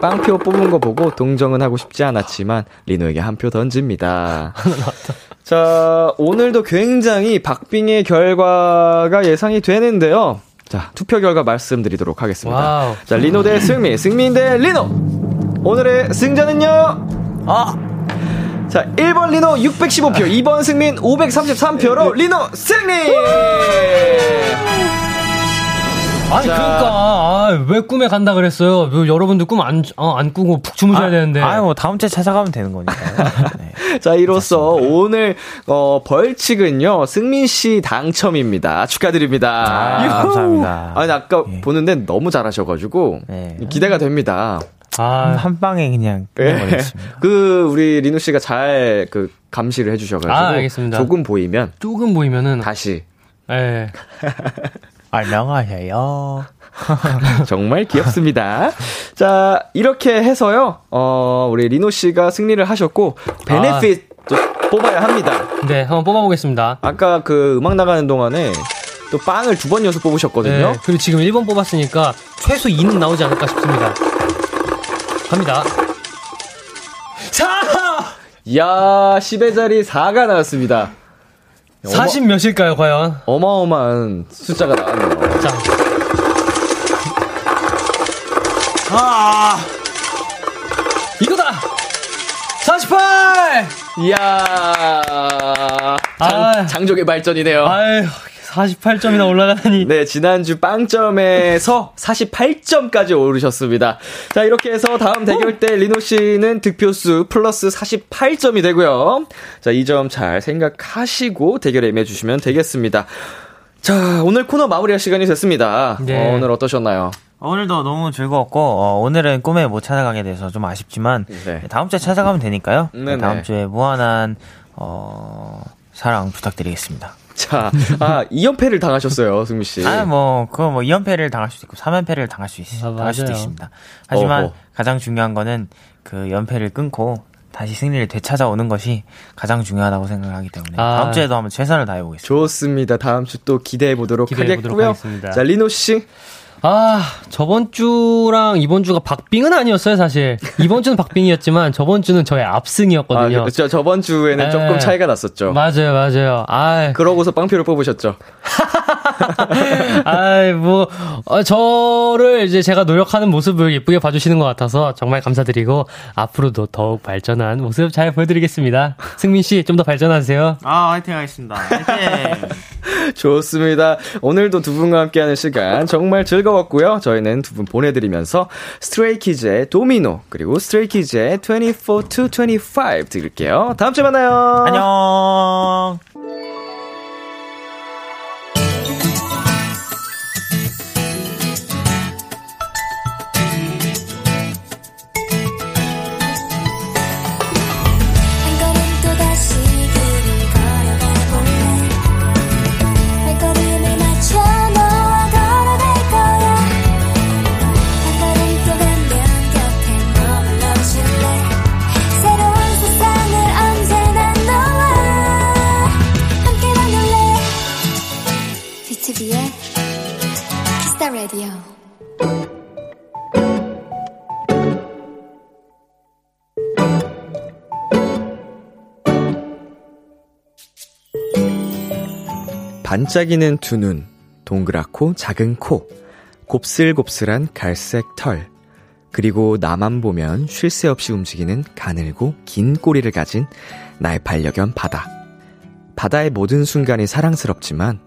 빵표 뽑은 거 보고 동정은 하고 싶지 않았지만 리노에게 한 표 던집니다. [LAUGHS] 자, 오늘도 굉장히 박빙의 결과가 예상이 되는데요. 자, 투표 결과 말씀드리도록 하겠습니다. Wow. 자, 리노 대 승민, 승민 대 리노. 오늘의 승자는요. 아 자, 1번 리노 615표, 2번 승민 533표로 리노 승리! 아니, 자. 그니까, 아, 왜 꿈에 간다 그랬어요? 왜 여러분들 꿈 안, 어, 안 꾸고 푹 주무셔야 되는데. 아유 뭐 다음 주에 찾아가면 되는 거니까요. 네. [LAUGHS] 자, 이로써 오늘, 어, 벌칙은요, 승민 씨 당첨입니다. 축하드립니다. 아, 감사합니다. 아니, 아까 예. 보는데 너무 잘하셔가지고, 네. 기대가 됩니다. 아, 한 방에 그냥 예. 끝내버리겠습니다. 그, 우리 리누 씨가 잘, 그, 감시를 해주셔가지고, 아, 알겠습니다. 조금 보이면, 조금 보이면은, 다시, 예. [LAUGHS] 안녕하세요. [LAUGHS] 정말 귀엽습니다. 자, 이렇게 해서요, 어, 우리 리노 씨가 승리를 하셨고, 베네핏도 뽑아야 합니다. 네, 한번 뽑아보겠습니다. 아까 그 음악 나가는 동안에 또 빵을 두 번 연속 뽑으셨거든요. 네, 그리고 지금 1번 뽑았으니까 최소 2는 나오지 않을까 싶습니다. 갑니다. 이야, 10의 자리 4가 나왔습니다. 어마- 40 몇일까요, 과연? 어마어마한 숫자가 나왔네요. 자. 아 이거다! 48! 이야, 장, 아. 장족의 발전이네요. 아유, 48점이나 올라가다니. 네, 지난주 빵점에서 48점까지 오르셨습니다. 자, 이렇게 해서 다음 대결 때 리노 씨는 득표수 플러스 48점이 되고요. 자, 이 점 잘 생각하시고 대결에 임해 주시면 되겠습니다. 자, 오늘 코너 마무리할 시간이 됐습니다. 네. 어, 오늘 어떠셨나요? 오늘도 너무 즐거웠고 어, 오늘은 꿈에 못 찾아가게 돼서 좀 아쉽지만 네. 다음 주에 찾아가면 되니까요. 네네. 다음 주에 무한한 어, 사랑 부탁드리겠습니다. 자, 아, 2연패를 당하셨어요, 승미 씨. 아, 뭐, 그거 뭐, 2연패를 당할 수도 있고, 3연패를 당할 수, 있, 아, 당할 수도 맞아요. 있습니다. 하지만, 어허. 가장 중요한 거는, 그 연패를 끊고, 다시 승리를 되찾아오는 것이 가장 중요하다고 생각하기 때문에, 아. 다음 주에도 한번 최선을 다해 보겠습니다. 좋습니다. 다음 주 또 기대해 보도록 기대해 보도록 하겠고요. 하겠습니다. 자, 리노 씨. 아, 저번 주랑 이번 주가 박빙은 아니었어요, 사실. 이번 주는 박빙이었지만 저번 주는 저의 아, 압승이었거든요. 그렇죠. 저번 주에는 네. 조금 차이가 났었죠. 맞아요, 맞아요. 아, 그러고서 빵표를 뽑으셨죠. [LAUGHS] 아이, 뭐, 어, 저를 이제 제가 노력하는 모습을 예쁘게 봐주시는 것 같아서 정말 감사드리고, 앞으로도 더욱 발전한 모습 잘 보여드리겠습니다. 승민 씨, 좀 더 발전하세요. 아, 화이팅 하겠습니다. 화이팅! [LAUGHS] [LAUGHS] 좋습니다. 오늘도 두 분과 함께하는 시간 정말 즐거웠고요. 저희는 두 분 보내드리면서 스트레이키즈의 도미노 그리고 스트레이키즈의 24 to 25 드릴게요. 다음 주에 만나요. 안녕! 반짝이는 두 눈, 동그랗고 작은 코, 곱슬곱슬한 갈색 털, 그리고 나만 보면 쉴 새 없이 움직이는 가늘고 긴 꼬리를 가진 나의 반려견 바다. 바다의 모든 순간이 사랑스럽지만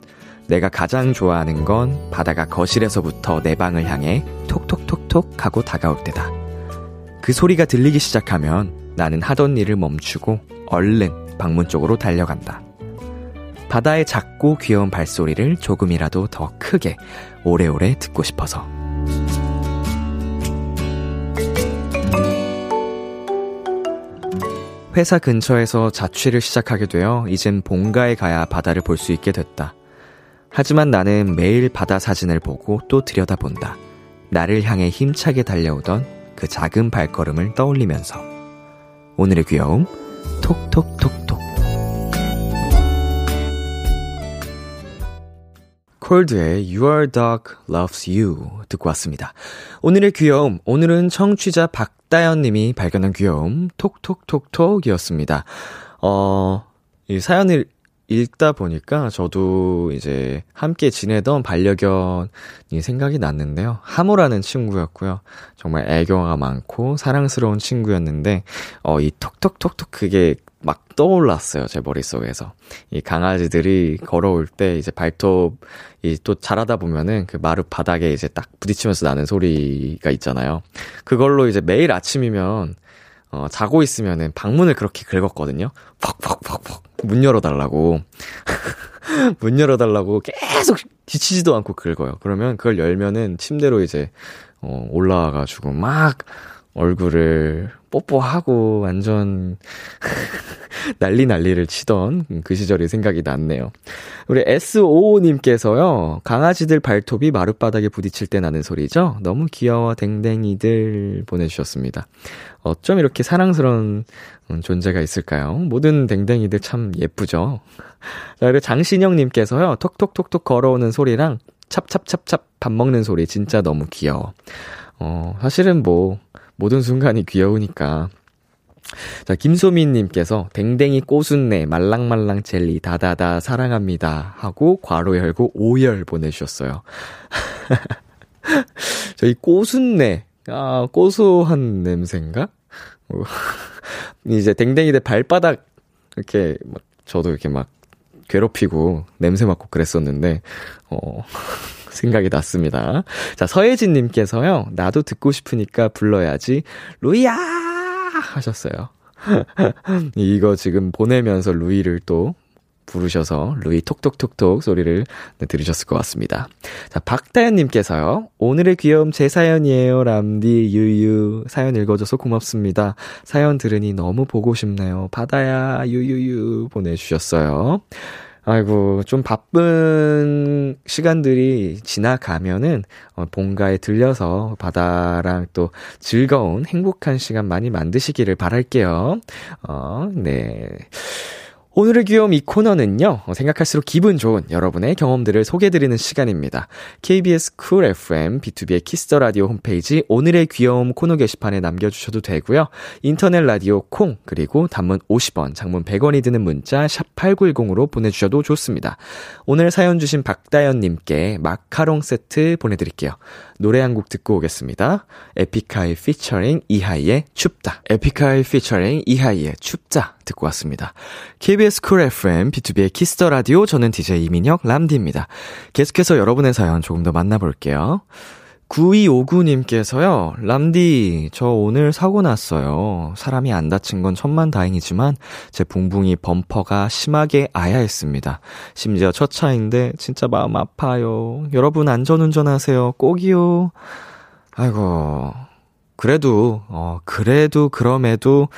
내가 가장 좋아하는 건 바다가 거실에서부터 내 방을 향해 톡톡톡톡 하고 다가올 때다. 그 소리가 들리기 시작하면 나는 하던 일을 멈추고 얼른 방문 쪽으로 달려간다. 바다의 작고 귀여운 발소리를 조금이라도 더 크게 오래오래 듣고 싶어서. 회사 근처에서 자취를 시작하게 되어 이젠 본가에 가야 바다를 볼 수 있게 됐다. 하지만 나는 매일 바다 사진을 보고 또 들여다본다. 나를 향해 힘차게 달려오던 그 작은 발걸음을 떠올리면서. 오늘의 귀여움, 톡톡톡 콜드의 Your Dog Loves You 듣고 왔습니다. 오늘의 귀여움, 오늘은 청취자 박다연 님이 발견한 귀여움, 톡톡톡톡이었습니다. 어, 이 사연을 읽다 보니까 저도 이제 함께 지내던 반려견이 생각이 났는데요. 하모라는 친구였고요. 정말 애교가 많고 사랑스러운 친구였는데, 어, 이 톡톡톡톡 그게 막 떠올랐어요. 제 머릿속에서. 이 강아지들이 걸어올 때 이제 발톱이 또 자라다 보면은 그 마룻 바닥에 이제 딱 부딪히면서 나는 소리가 있잖아요. 그걸로 이제 매일 아침이면 어, 자고 있으면은 방문을 그렇게 긁었거든요. 퍽퍽퍽퍽 문 열어달라고 [LAUGHS] 문 열어달라고 계속 지치지도 않고 긁어요. 그러면 그걸 열면은 침대로 이제 어, 올라와가지고 막 얼굴을 뽀뽀하고 완전 [LAUGHS] 난리 난리를 치던 그 시절이 생각이 났네요. 우리 S55님께서요, 강아지들 발톱이 마룻바닥에 부딪힐 때 나는 소리죠? 너무 귀여워, 댕댕이들 보내주셨습니다. 어쩜 이렇게 사랑스러운 음, 존재가 있을까요? 모든 댕댕이들 참 예쁘죠? 자, 그리고 장신영님께서요, 톡톡톡톡 걸어오는 소리랑 찹찹찹찹 밥 먹는 소리 진짜 너무 귀여워. 어, 사실은 뭐, 모든 순간이 귀여우니까. 자, 김소민님께서 댕댕이 꼬순내 말랑말랑 젤리 다다다 사랑합니다 하고 괄호 열고 오열 보내주셨어요. [LAUGHS] 저희 꼬순내 아 고소한 냄새인가? 어, [LAUGHS] 이제 댕댕이 들 발바닥 이렇게 막 저도 이렇게 막 괴롭히고 냄새 맡고 그랬었는데, 어, [LAUGHS] 생각이 났습니다. 자, 서혜진님께서요, 나도 듣고 싶으니까 불러야지, 루이야! 하셨어요. [LAUGHS] 이거 지금 보내면서 루이를 또 부르셔서 루이 톡톡톡톡 소리를 네, 들으셨을 것 같습니다. 자, 박다현님께서요. 오늘의 귀여움 제 사연이에요. 람디, 유유. 사연 읽어줘서 고맙습니다. 사연 들으니 너무 보고 싶네요. 바다야, 유유유. 보내주셨어요. 아이고, 좀 바쁜 시간들이 지나가면은, 어, 본가에 들려서 바다랑 또 즐거운 행복한 시간 많이 만드시기를 바랄게요. 어, 네. 오늘의 귀여움 이 코너는요, 어, 생각할수록 기분 좋은 여러분의 경험들을 소개해드리는 시간입니다. KBS 쿨 FM, B2B의 키스터 라디오 홈페이지 오늘의 귀여움 코너 게시판에 남겨주셔도 되고요. 인터넷 라디오 콩, 그리고 단문 50원, 장문 100원이 드는 문자 샵8910으로 보내주셔도 좋습니다. 오늘 사연 주신 박다연님께 마카롱 세트 보내드릴게요. 노래 한 곡 듣고 오겠습니다. 에픽하이 피처링 이하이의 춥다. 에픽하이 피처링 이하이의 춥다. 듣고 왔습니다. KBS 쿨 FM, B2B의 키스터 라디오, 저는 DJ 이민혁, 람디입니다. 계속해서 여러분의 사연 조금 더 만나볼게요. 9259님께서요, 람디, 저 오늘 사고 났어요. 사람이 안 다친 건 천만 다행이지만, 제 붕붕이 범퍼가 심하게 아야했습니다. 심지어 첫 차인데, 진짜 마음 아파요. 여러분 안전운전 하세요. 꼭이요. 아이고, 그래도, 어, 그래도, 그럼에도,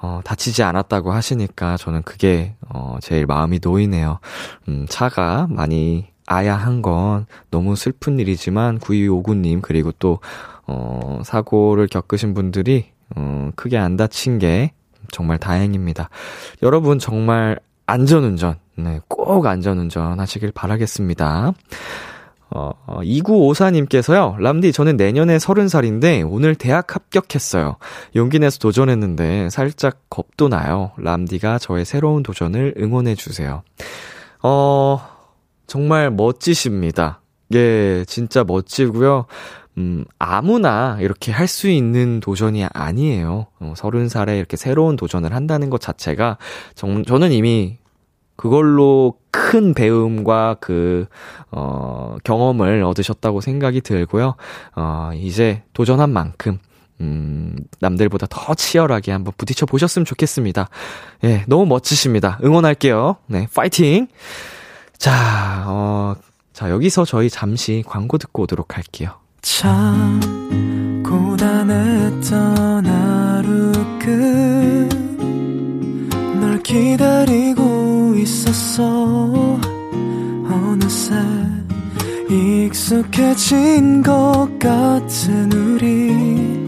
어, 다치지 않았다고 하시니까 저는 그게, 어, 제일 마음이 놓이네요. 음, 차가 많이 아야 한 건 너무 슬픈 일이지만 9259님 그리고 또 어, 사고를 겪으신 분들이 어, 크게 안 다친 게 정말 다행입니다. 여러분 정말 안전운전 네, 꼭 안전운전 하시길 바라겠습니다. 어, 2954님께서요, 람디, 저는 내년에 30살인데, 오늘 대학 합격했어요. 용기 내서 도전했는데, 살짝 겁도 나요. 람디가 저의 새로운 도전을 응원해주세요. 어, 정말 멋지십니다. 예, 진짜 멋지고요. 음, 아무나 이렇게 할 수 있는 도전이 아니에요. 어, 30살에 이렇게 새로운 도전을 한다는 것 자체가 정, 저는 이미 그걸로 큰 배움과 그, 어, 경험을 얻으셨다고 생각이 들고요. 어, 이제 도전한 만큼, 음, 남들보다 더 치열하게 한번 부딪혀 보셨으면 좋겠습니다. 예, 너무 멋지십니다. 응원할게요. 네, 파이팅! 자, 어, 자, 여기서 저희 잠시 광고 듣고 오도록 할게요. 참 고단했던 하루 끝널 기다리고 있었어 어느새 익숙해진 것 같은 우리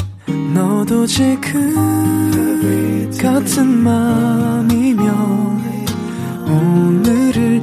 너도 지금 같은 맘이면 오늘을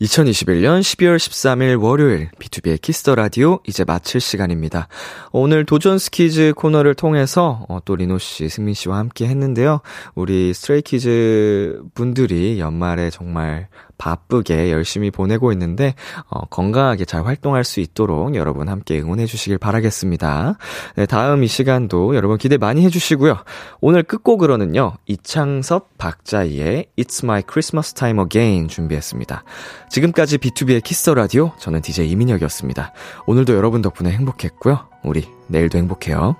2021년 12월 13일 월요일 B2B의 키스터 라디오 이제 마칠 시간입니다. 오늘 도전 스키즈 코너를 통해서 어, 또 리노 씨, 승민 씨와 함께 했는데요. 우리 Stray Kids 분들이 연말에 정말 바쁘게 열심히 보내고 있는데 어, 건강하게 잘 활동할 수 있도록 여러분 함께 응원해 주시길 바라겠습니다. 네, 다음 이 시간도 여러분 기대 많이 해주시고요. 오늘 끝곡으로는요. 이창섭 박자희의 It's My Christmas Time Again 준비했습니다. 지금까지 B2B의 키스 라디오 저는 DJ 이민혁이었습니다. 오늘도 여러분 덕분에 행복했고요. 우리 내일도 행복해요.